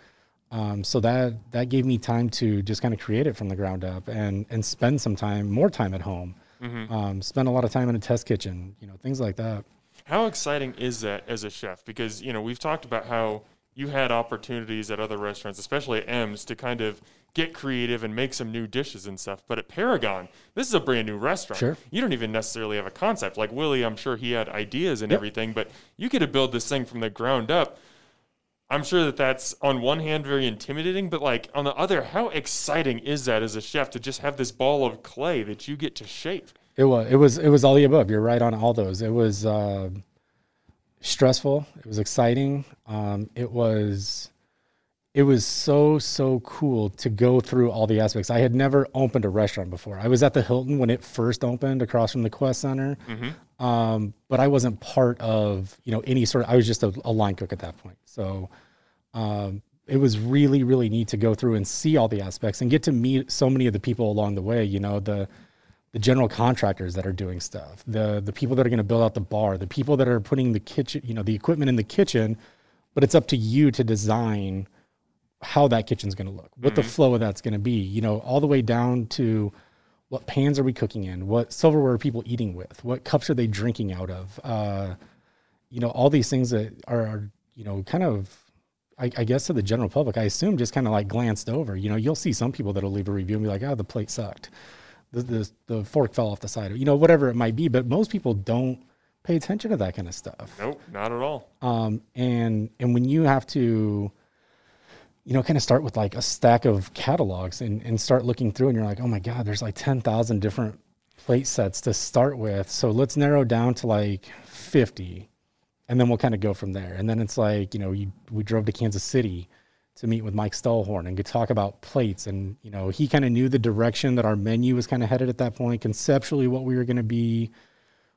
Um, so that that gave me time to just kind of create it from the ground up and and spend some time, more time at home. Mm-hmm. Um, spend a lot of time in a test kitchen, you know, things like that. How exciting is that as a chef? Because you know we've talked about how you had opportunities at other restaurants, especially at M's, to kind of get creative and make some new dishes and stuff. But at Paragon, this is a brand new restaurant. Sure. You don't even necessarily have a concept. Like Willie, I'm sure he had ideas and yep. everything, but you get to build this thing from the ground up. I'm sure that that's on one hand very intimidating, but like on the other, how exciting is that as a chef to just have this ball of clay that you get to shape? It was, it was, it was all the above. You're right on all those. It was uh, stressful. It was exciting. Um, it was, it was so so cool to go through all the aspects. I had never opened a restaurant before. I was at the Hilton when it first opened across from the Qwest Center, mm-hmm. um, but I wasn't part of you know any sort. of, I was just a, a line cook at that point. So um, it was really really neat to go through and see all the aspects and get to meet so many of the people along the way. You know the the general contractors that are doing stuff, the the people that are going to build out the bar, the people that are putting the kitchen, you know, the equipment in the kitchen. But it's up to you to design how that kitchen's going to look, what mm-hmm. the flow of that's going to be, you know, all the way down to what pans are we cooking in, what silverware are people eating with, what cups are they drinking out of, uh, you know, all these things that are, are you know, kind of, I, I, guess to the general public, I assume just kind of like glanced over. You know, you'll see some people that'll leave a review and be like, "Oh, the plate sucked, the the, the fork fell off the side," of, you know, whatever it might be. But most people don't pay attention to that kind of stuff. Nope, not at all. Um, and and when you have to you know, kind of start with like a stack of catalogs and, and start looking through and you're like, oh my God, there's like 10,000 different plate sets to start with. So let's narrow down to like 50 and then we'll kind of go from there. And then it's like, you know, you, we drove to Kansas City to meet with Mike Stallhorn and could talk about plates. And, you know, he kind of knew the direction that our menu was kind of headed at that point, conceptually what we were going to be.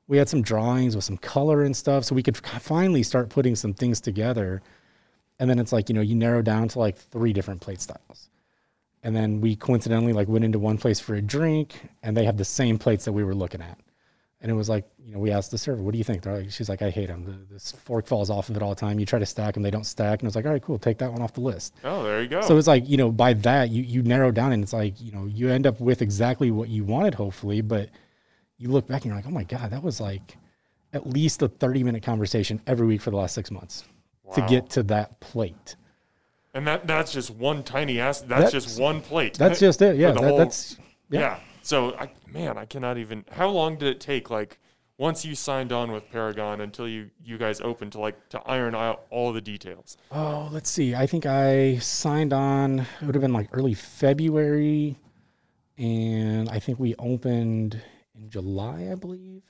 We had some drawings with some color and stuff. So we could finally start putting some things together and then it's like you know you narrow down to like three different plate styles and then we coincidentally like went into one place for a drink and they have the same plates that we were looking at and it was like you know we asked the server what do you think They're like, she's like i hate them the, this fork falls off of it all the time you try to stack them they don't stack and it's like all right cool take that one off the list Oh, there you go. so it's like you know by that you you narrow down and it's like you know you end up with exactly what you wanted hopefully but you look back and you're like oh my god that was like at least a 30 minute conversation every week for the last six months to get to that plate and that that's just one tiny ass. That's, That's- just one plate. that's just it yeah that, whole- that's yeah. yeah. So I man, I cannot even. How long did it take? Like once you signed on with Paragon until you you guys opened to like to iron out all the details. Oh, let's see. I think I signed on. It would have been like early February, and I think we opened in July, I believe.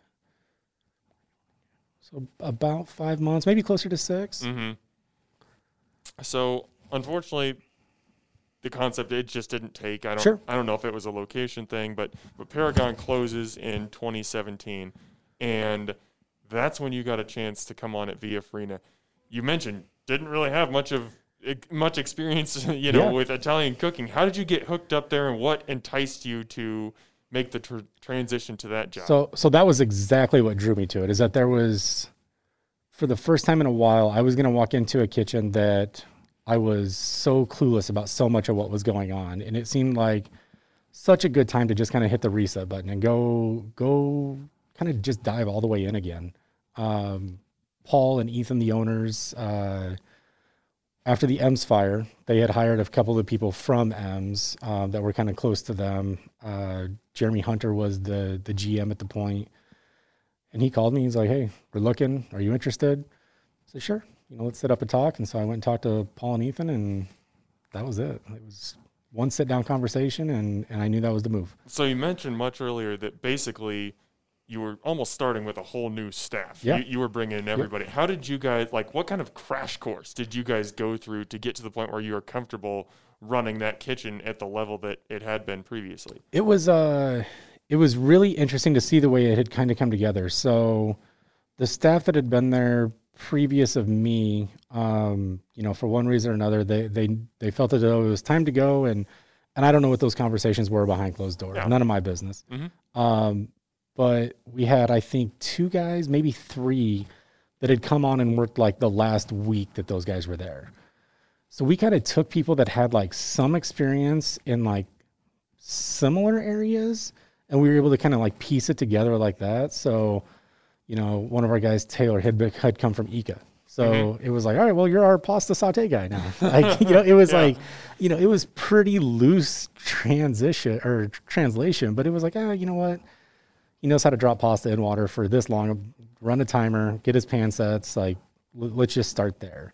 So about five months, maybe closer to 6 Mm-hmm. So unfortunately, the concept it just didn't take. I don't. Sure. I don't know if it was a location thing, but but Paragon closes in 2017, and that's when you got a chance to come on at Via Farina. You mentioned didn't really have much of much experience, you know, Yeah. with Italian cooking. How did you get hooked up there, and what enticed you to make the tr- transition to that job? So, so that was exactly what drew me to it. Is that there was, for the first time in a while, I was going to walk into a kitchen that I was so clueless about so much of what was going on, and it seemed like such a good time to just kind of hit the reset button and go, go, kind of just dive all the way in again. Um, Paul and Ethan, the owners, uh, after the M's fire, they had hired a couple of people from M's um, that were kind of close to them. Uh, Jeremy Hunter was the the GM at the point, and he called me. He's like, "Hey, we're looking. Are you interested?" I said, "Sure. You know, let's sit up and talk." And so I went and talked to Paul and Ethan, and that was it. It was one sit down conversation, and and I knew that was the move. So you mentioned much earlier that basically you were almost starting with a whole new staff. Yeah. You, you were bringing in everybody. How did you guys like? What kind of crash course did you guys go through to get to the point where you were comfortable running that kitchen at the level that it had been previously? It was uh it was really interesting to see the way it had kind of come together. So the staff that had been there previous of me, um, you know, for one reason or another, they they they felt as though it was time to go and and I don't know what those conversations were behind closed doors. Yeah. None of my business. Mhm. Um, but we had, I think, two guys, maybe three, that had come on and worked like the last week that those guys were there. So we kind of took people that had like some experience in like similar areas and we were able to kind of like piece it together like that. So, you know, one of our guys, Taylor, had, had come from Ika. So it was like, all right, well, you're our pasta saute guy now. like, you know, it was Yeah. like, you know, it was pretty loose transition or translation, but it was like, ah, you know what? He knows how to drop pasta in water for this long, run a timer, get his pan sets. Like, l- let's just start there.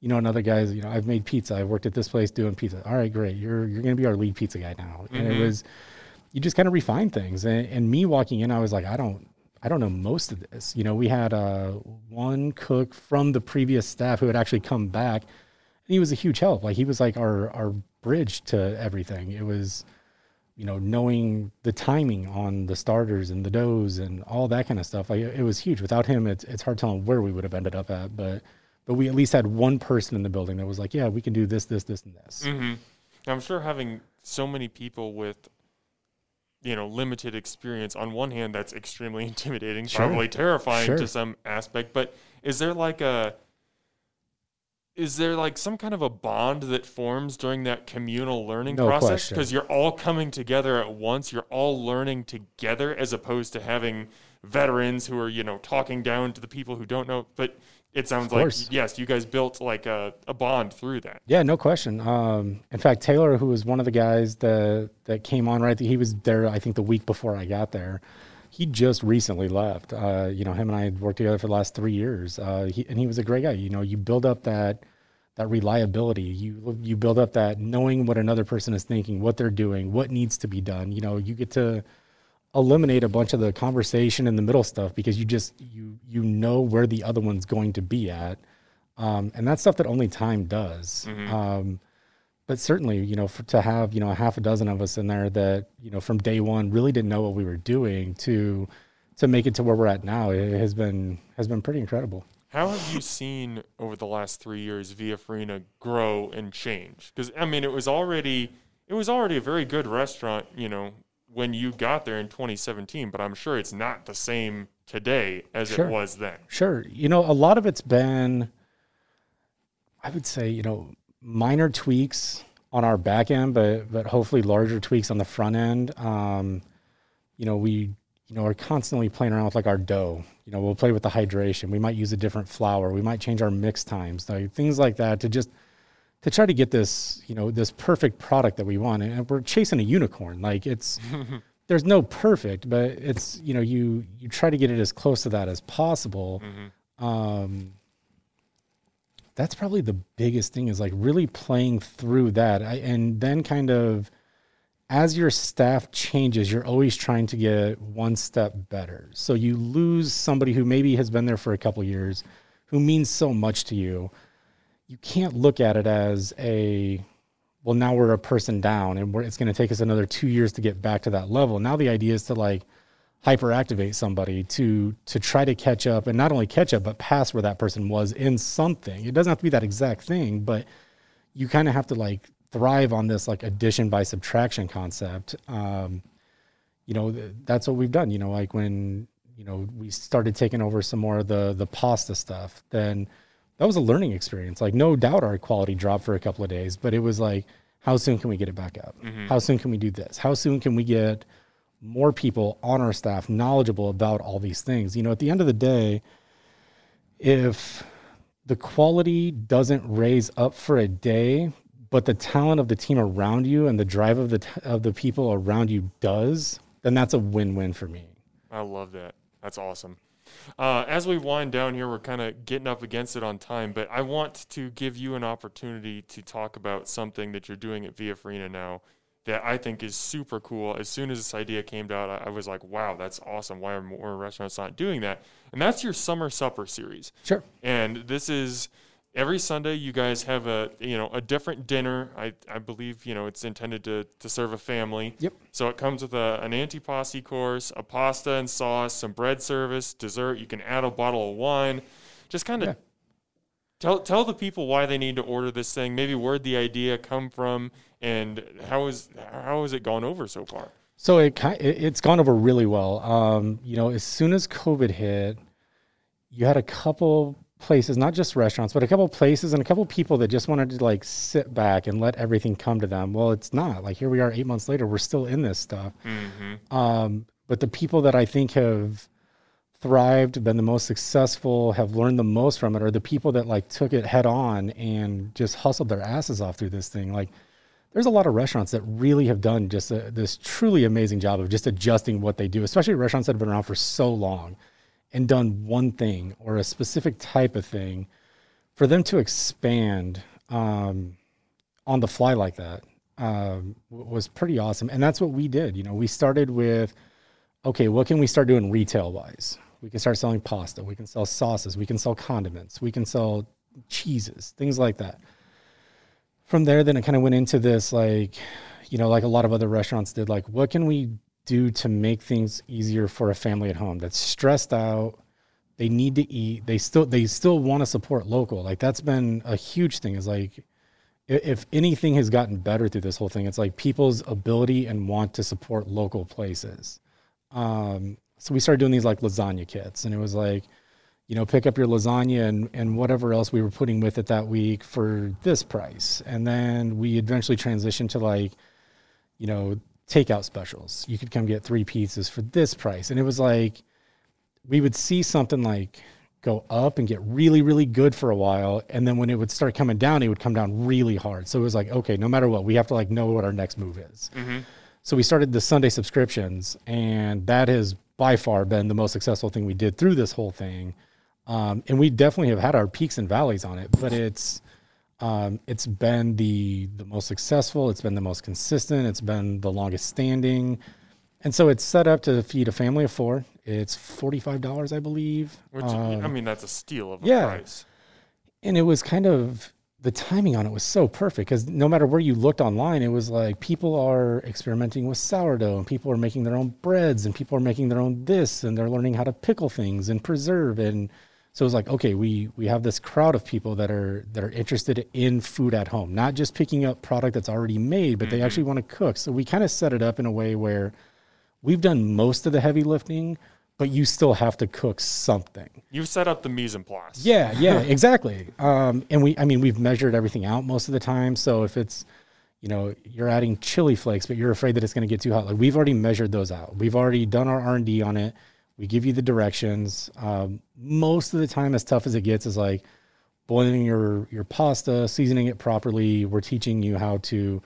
You know, another guy's, you know, I've made pizza. I've worked at this place doing pizza. All right, great. You're, you're going to be our lead pizza guy now. And it was, you just kind of refine things. And, and me walking in, I was like, I don't, I don't know most of this. You know, we had uh, one cook from the previous staff who had actually come back, and he was a huge help. Like he was like our our bridge to everything. It was, you know, knowing the timing on the starters and the doughs and all that kind of stuff. Like it was huge. Without him, it's it's hard telling where we would have ended up at. But but we at least had one person in the building that was like, yeah, we can do this, this, this, and this. Mm-hmm. I'm sure having so many people with you know limited experience on one hand that's extremely intimidating Sure. probably terrifying Sure. to some aspect but is there like a is there like some kind of a bond that forms during that communal learning No process because you're all coming together at once you're all learning together as opposed to having veterans who are you know talking down to the people who don't know but it sounds like yes you guys built like a, a bond through that Yeah, no question. Um, in fact, Taylor, who was one of the guys that that came on right, he was there. I think the week before I got there. He just recently left. Uh, you know, him and I had worked together for the last three years. Uh, he, and he was a great guy. You know, you build up that that reliability. You you build up that knowing what another person is thinking, what they're doing, what needs to be done. You know, you get to eliminate a bunch of the conversation and the middle stuff because you just you you know where the other one's going to be at. Um, and that's stuff that only time does. Um, but certainly you know for, to have you know a half a dozen of us in there that you know from day one really didn't know what we were doing to to make it to where we're at now it has been has been pretty incredible. How have you seen over the last three years Via Farina grow and change? Because I mean, it was already it was already a very good restaurant, you know, when you got there in 2017. But I'm sure it's not the same today as Sure. it was then. Sure. You know, a lot of it's been, I would say, you know, minor tweaks on our back end, but but hopefully larger tweaks on the front end. Um, you know, we you know are constantly playing around with like our dough. You know, we'll play with the hydration. We might use a different flour. We might change our mix times, like things like that, to just to try to get this you know this perfect product that we want. And we're chasing a unicorn. Like it's there's no perfect, but it's you know you you try to get it as close to that as possible. Um, that's probably the biggest thing is like really playing through that, I, and then kind of as your staff changes, you're always trying to get one step better. So you lose somebody who maybe has been there for a couple years, who means so much to you. You can't look at it as a well now we're a person down and it's going to take us another two years to get back to that level. Now the idea is to like hyperactivate somebody to to try to catch up and not only catch up but pass where that person was in something. It doesn't have to be that exact thing but you kind of have to like thrive on this like addition by subtraction concept. Um you know th- that's what we've done you know like when you know we started taking over some more of the the pasta stuff then that was a learning experience. Like, no doubt our quality dropped for a couple of days, but it was like, how soon can we get it back up? Mm-hmm. How soon can we do this? How soon can we get more people on our staff knowledgeable about all these things? You know, at the end of the day, if the quality doesn't raise up for a day, but the talent of the team around you and the drive of the t- of the people around you does, then that's a win-win for me. I love that. That's awesome. Uh, as we wind down here, we're kind of getting up against it on time, but I want to give you an opportunity to talk about something that you're doing at Via Farina now that I think is super cool. As soon as this idea came out, I, I was like, wow, that's awesome. Why are more restaurants not doing that? And that's your summer supper series. Sure. And this is every Sunday you guys have a you know a different dinner. I, I believe you know it's intended to, to serve a family. Yep. So it comes with a, an antipasti course, a pasta and sauce, some bread service, dessert. You can add a bottle of wine. Just kind of Yeah. tell tell the people why they need to order this thing. Maybe where'd the idea come from, and how is how has it gone over so far? So it- it's gone over really well. Um, you know, as soon as COVID hit, you had a couple places, not just restaurants, but a couple places and a couple people that just wanted to like sit back and let everything come to them. Well, it's not like here we are eight months later, we're still in this stuff. Um, but the people that I think have thrived, been the most successful, have learned the most from it, are the people that like took it head on and just hustled their asses off through this thing. Like there's a lot of restaurants that really have done just a, this truly amazing job of just adjusting what they do, especially restaurants that have been around for so long and done one thing or a specific type of thing. For them to expand um, on the fly like that um, was pretty awesome, and that's what we did. You know, we started with, okay, what can we start doing retail wise? We can start selling pasta. We can sell sauces. We can sell condiments. We can sell cheeses, things like that from there then it kind of went into this like you know like a lot of other restaurants did like what can we do to make things easier for a family at home that's stressed out they need to eat they still they still want to support local. Like that's been a huge thing. Is like if anything has gotten better through this whole thing it's like people's ability and want to support local places. Um, so we started doing these like lasagna kits and it was like you know, pick up your lasagna and, and whatever else we were putting with it that week for this price. And then we eventually transitioned to like, you know, takeout specials. You could come get three pizzas for this price. And it was like, we would see something like go up and get really, really good for a while. And then when it would start coming down, it would come down really hard. So it was like, okay, no matter what, we have to like know what our next move is. So we started the Sunday subscriptions, and that has by far been the most successful thing we did through this whole thing. Um, and we definitely have had our peaks and valleys on it, but it's um, it's been the the most successful. It's been the most consistent. It's been the longest standing, and so it's set up to feed a family of four. It's forty five dollars, I believe. Which Um, I mean, that's a steal of a yeah. price. and it was kind of the timing on it was so perfect because no matter where you looked online, it was like people are experimenting with sourdough and people are making their own breads and people are making their own this and they're learning how to pickle things and preserve and So it's like, okay, we we have this crowd of people that are that are interested in food at home, not just picking up product that's already made, but they actually want to cook. So we kind of set it up in a way where we've done most of the heavy lifting, but you still have to cook something. You've set up the mise en place. Yeah, yeah, exactly. Um, and we, I mean, we've measured everything out most of the time. So if it's, you know, you're adding chili flakes, but you're afraid that it's going to get too hot, like we've already measured those out. We've already done our R and D on it. We give you the directions. Um, most of the time, as tough as it gets, is like boiling your your pasta, seasoning it properly. We're teaching you how to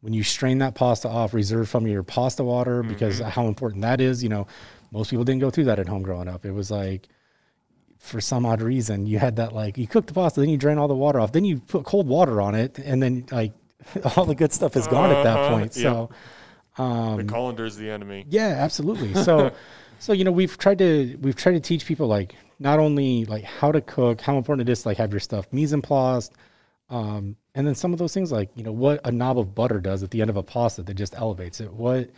when you strain that pasta off, reserve some of your pasta water because how important that is. You know, most people didn't go through that at home growing up. It was like for some odd reason you had that like you cook the pasta, then you drain all the water off, then you put cold water on it, and then like all the good stuff is gone at that Uh-huh, point. yeah. So the colander is the enemy. yeah, absolutely. So, so you know, we've tried to we've tried to teach people like not only like how to cook, how important it is to like have your stuff mise en place, um, and then some of those things like you know what a knob of butter does at the end of a pasta that just elevates it. What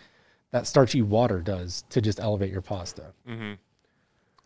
that starchy water does to just elevate your pasta.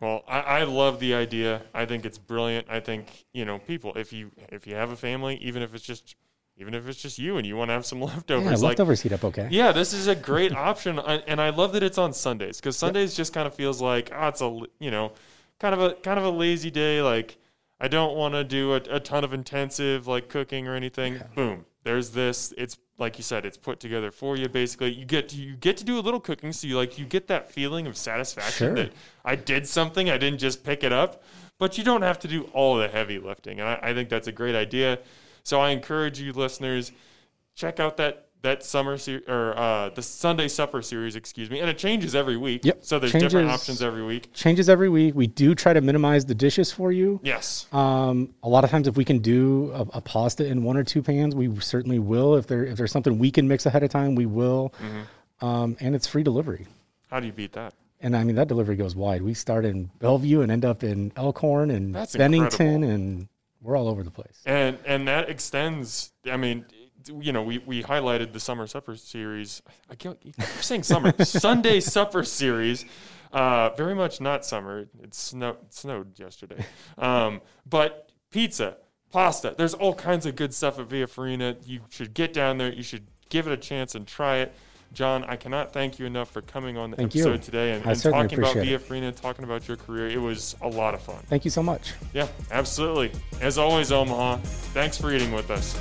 Well, I, I love the idea. I think it's brilliant. I think you know people. If you if you have a family, even if it's just even if it's just you and you want to have some leftovers, Yeah, like leftovers heat up okay. yeah, this is a great option, I- and I love that it's on Sundays because Sundays just kind of feels like ah, it's a you know, kind of a kind of a lazy day. Like I don't want to do a, a ton of intensive like cooking or anything. Boom, there's this. It's like you said, it's put together for you. Basically, you get to you get to do a little cooking, so you like you get that feeling of satisfaction Sure. that I did something. I didn't just pick it up, but you don't have to do all the heavy lifting, and I, I think that's a great idea. So I encourage you listeners check out that that summer ser- or uh, the Sunday supper series, excuse me, and it changes every week. Yep, So there's different options every week. Changes every week. We do try to minimize the dishes for you. Yes. Um, a lot of times, if we can do a, a pasta in one or two pans, we certainly will. If there if there's something we can mix ahead of time, we will. Mm-hmm. Um, and it's free delivery. How do you beat that? And I mean that delivery goes wide. We start in Bellevue and end up in Elkhorn and That's Bennington, incredible. and we're all over the place. And and that extends. I mean, you know, we, we highlighted the summer supper series. I can't keep saying summer Sunday supper series. Uh, very much not summer. It snowed it snowed yesterday. Um, but pizza, pasta. There's all kinds of good stuff at Via Farina. You should get down there. You should give it a chance and try it. John, I cannot thank you enough for coming on the Thank you. episode today and, and talking about Via it. Farina, talking about your career. It was a lot of fun. Thank you so much. Yeah, absolutely. As always, Omaha, thanks for eating with us.